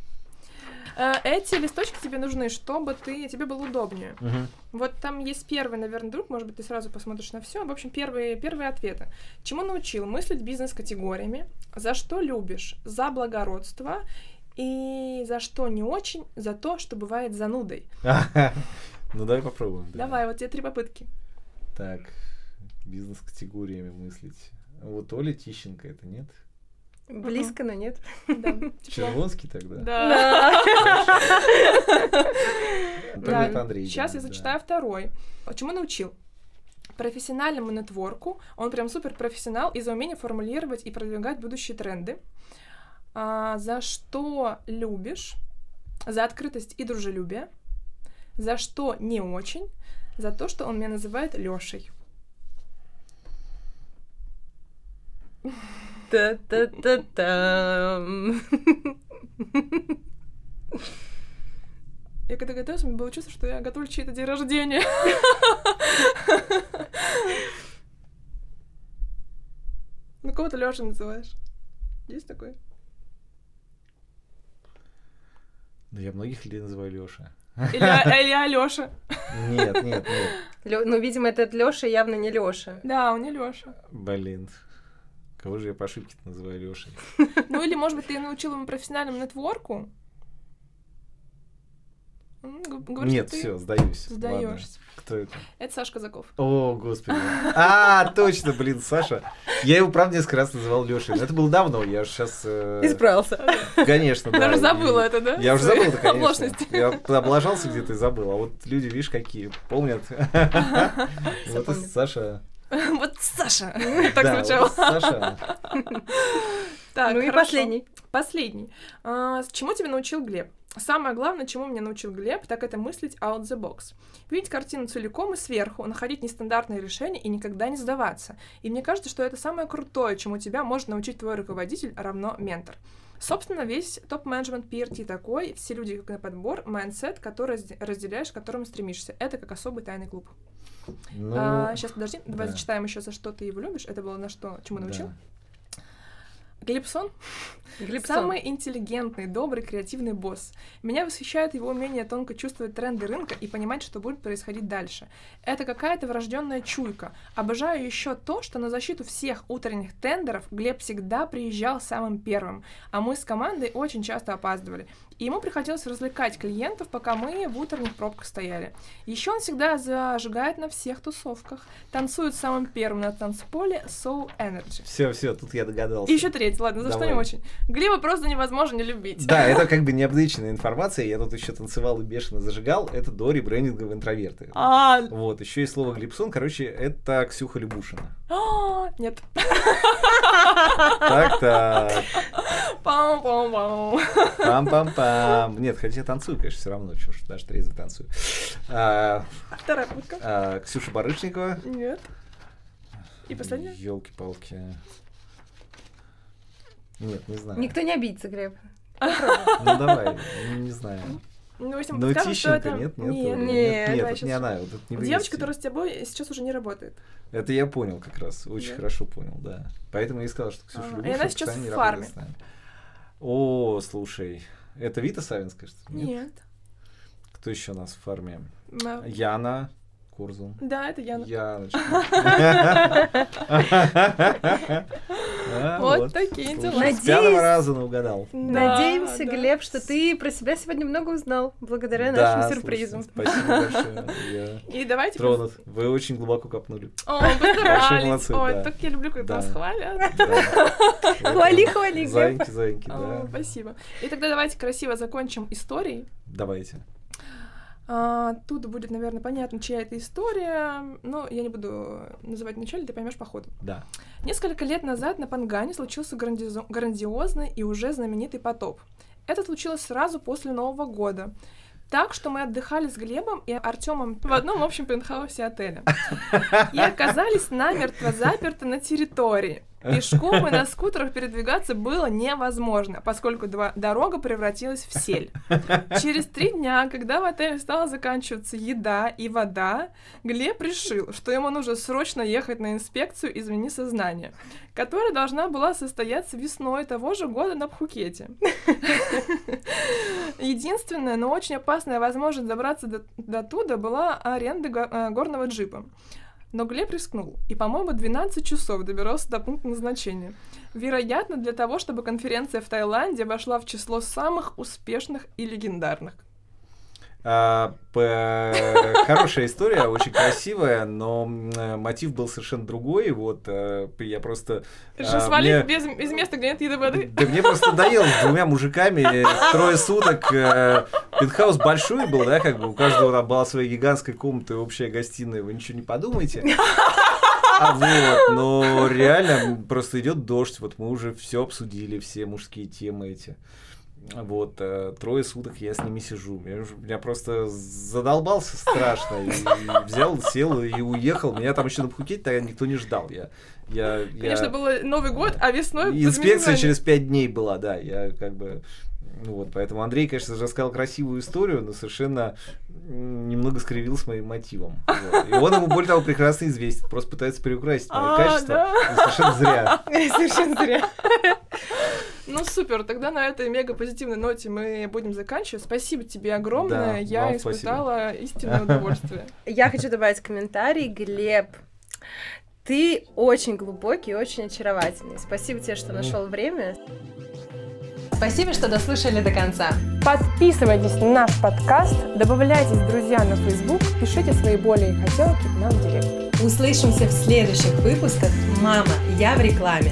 Э, эти листочки тебе нужны, чтобы ты, тебе было удобнее. Угу. Вот там есть первый, наверное, друг, может быть, ты сразу посмотришь на все. В общем, первые, первые ответы. Чему научил? Мыслить бизнес-категориями. За что любишь? За благородство. И за что не очень? За то, что бывает занудой. Ну, давай попробуем. Давай, вот тебе три попытки. Так, бизнес-категориями мыслить. Вот Оля Тищенко это нет? Близко, но нет. Червонский тогда? Да. Да. Андрей. Сейчас я зачитаю второй. Чему научил? профессиональному нетворку. Он прям супер профессионал из-за умения формулировать и продвигать будущие тренды. А, за что любишь? За открытость и дружелюбие. За что не очень? За то, что он меня называет Лешей. Та-та-та-там. Я когда готовилась, у меня было чувство, что я готовлю чей-то день рождения. Ну, кого ты Лёша называешь? Есть такой? Да я многих людей называю Лёша. Или, или Алёша. Нет, нет, нет. Лё, ну, видимо, этот Лёша явно не Лёша. Да, он не Лёша. Блин. Кого же я по ошибке называю Лешей? Ну или, может быть, ты научил ему профессиональному нетворку? Говоришь, Нет, все, сдаюсь. Сдаешься. Кто это? Это Саша Казаков. О, господи. А, точно, блин, Саша. Я его, правда, несколько раз называл Лешей. Но это было давно, я же сейчас... Э... Исправился. Конечно, да. Я уже забыла это, да? Я уже забыл, конечно. Оплошности. Я облажался где-то и забыл. А вот люди, видишь, какие, помнят. Вот Саша Вот Саша. Так звучало. Саша. Так, ну и последний. Последний. А, чему тебя научил Глеб? Самое главное, чему меня научил Глеб, так это мыслить out the box. Видеть картину целиком и сверху, находить нестандартные решения и никогда не сдаваться. И мне кажется, что это самое крутое, чему тебя может научить твой руководитель, равно ментор. Собственно, весь топ-менеджмент PRT такой, все люди как на подбор, mindset, который разделяешь, к которому стремишься. Это как особый тайный клуб. Ну, а, сейчас подожди, давай да. зачитаем еще, за что ты его любишь. Это было на что, чему научил? Да. Глебсон Глебсон. Самый интеллигентный, добрый, креативный босс. Меня восхищает его умение тонко чувствовать тренды рынка и понимать, что будет происходить дальше. Это какая-то врожденная чуйка. Обожаю еще то, что на защиту всех утренних тендеров Глеб всегда приезжал самым первым, а мы с командой очень часто опаздывали. И ему приходилось развлекать клиентов, пока мы в утренних пробках стояли. Еще он всегда зажигает на всех тусовках, танцует самым первым на танцполе Soul Energy. Все, все, тут я догадался. И еще третий, ладно, за Давай. что не очень. Глеба просто невозможно не любить. Да, это как бы необычная информация. Я тут еще танцевал и бешено зажигал. Это до ребрендинга в интроверты. А, Вот, еще и слово Глипсон. Короче, это Ксюха Любушина. А, нет. Так-так. Пам-пам-пам. Пам-пам-пам. Нет, хотя я танцую, конечно, все равно, ж, даже трезво танцую. А, Вторая попытка. а, Ксюша Барышникова. Нет. И последняя? Елки-палки. Нет, не знаю. Никто не обидится, Глеб. Ну давай, не знаю. Ну, в общем, Ну, скажем, что это... нет, нет, Нет, нет, нет, давай это не она, вот это не Девочка, которая с тобой сейчас уже не работает. Это я понял как раз, очень Да. хорошо понял, да. Поэтому я и сказал, что Ксюша Ага. И Любушина она сейчас в фарме. О, слушай, это Вита Савинская, что ли? Нет. Кто еще у нас в фарме? Ма- Яна Курзун. Да, это Яна. Яночка. А, Вот такие дела. С пятого раза угадал. Да, Надеемся. Глеб, что ты про себя сегодня много узнал благодаря Да, нашим слушай, сюрпризам. Спасибо большое. И давайте... тронут. Вы очень глубоко копнули. О, постарались. Ой, так я люблю, когда Да. вас хвалят. Хвали, хвали, Глеб. Зайки, зайки, О, да. Спасибо. И тогда давайте красиво закончим историей. Давайте. А, тут будет, наверное, понятно, чья это история. Но я не буду называть вначале, ты поймешь по ходу. Да. Несколько лет назад на Пангане случился грандиозо- грандиозный и уже знаменитый потоп. Это случилось сразу после Нового года. Так что мы отдыхали с Глебом и Артемом в одном общем пентхаусе отеля. И оказались намертво заперты на территории. Пешком и на скутерах передвигаться было невозможно, поскольку дорога превратилась в сель. Через три дня, когда в отеле стала заканчиваться еда и вода, Глеб решил, что ему нужно срочно ехать на инспекцию «Измени сознание», которая должна была состояться весной того же года на Пхукете. Единственная, но очень опасная возможность добраться до, туда была аренда э, горного джипа. Но Глеб рискнул, и, по-моему, 12 часов добирался до пункта назначения. Вероятно, для того, чтобы конференция в Таиланде вошла в число самых успешных и легендарных. А, Хорошая история, очень красивая, но э, мотив был совершенно другой. Вот э, я просто... Решил а, свалить мне- без, из места, где нет еды воды. Да мне просто надоело с двумя мужиками трое суток. э, Пентхаус большой был, да, как бы у каждого там была своя гигантская комната и общая гостиная, вы ничего не подумайте. А вот, но реально просто идет дождь, вот мы уже все обсудили, все мужские темы эти. Вот, э, трое суток я с ними сижу. Я, уже- меня просто задолбался страшно. И, и взял, сел и уехал. Меня там еще на Пхукете тогда никто не ждал. Я, я, я- Конечно, был Новый год, а весной... Инспекция через пять дней была, да. Я как бы... Ну вот, поэтому Андрей, конечно, рассказал красивую историю, но совершенно немного скривил с моим мотивом. Вот. И он ему, более того, прекрасно известен. Просто пытается переукрасить мое А, качество. да. Совершенно зря. Совершенно зря. Ну супер, тогда на этой мега позитивной ноте мы будем заканчивать. Спасибо тебе огромное, Да, я вам испытала истинное удовольствие. Я хочу добавить комментарий. Глеб, ты очень глубокий и очень очаровательный. Спасибо тебе, что нашел время. Спасибо, что дослушали до конца. Подписывайтесь на наш подкаст, добавляйтесь друзья на Facebook, пишите свои боли и хотелки нам в директ. Услышимся в следующих выпусках «Мама, я в рекламе».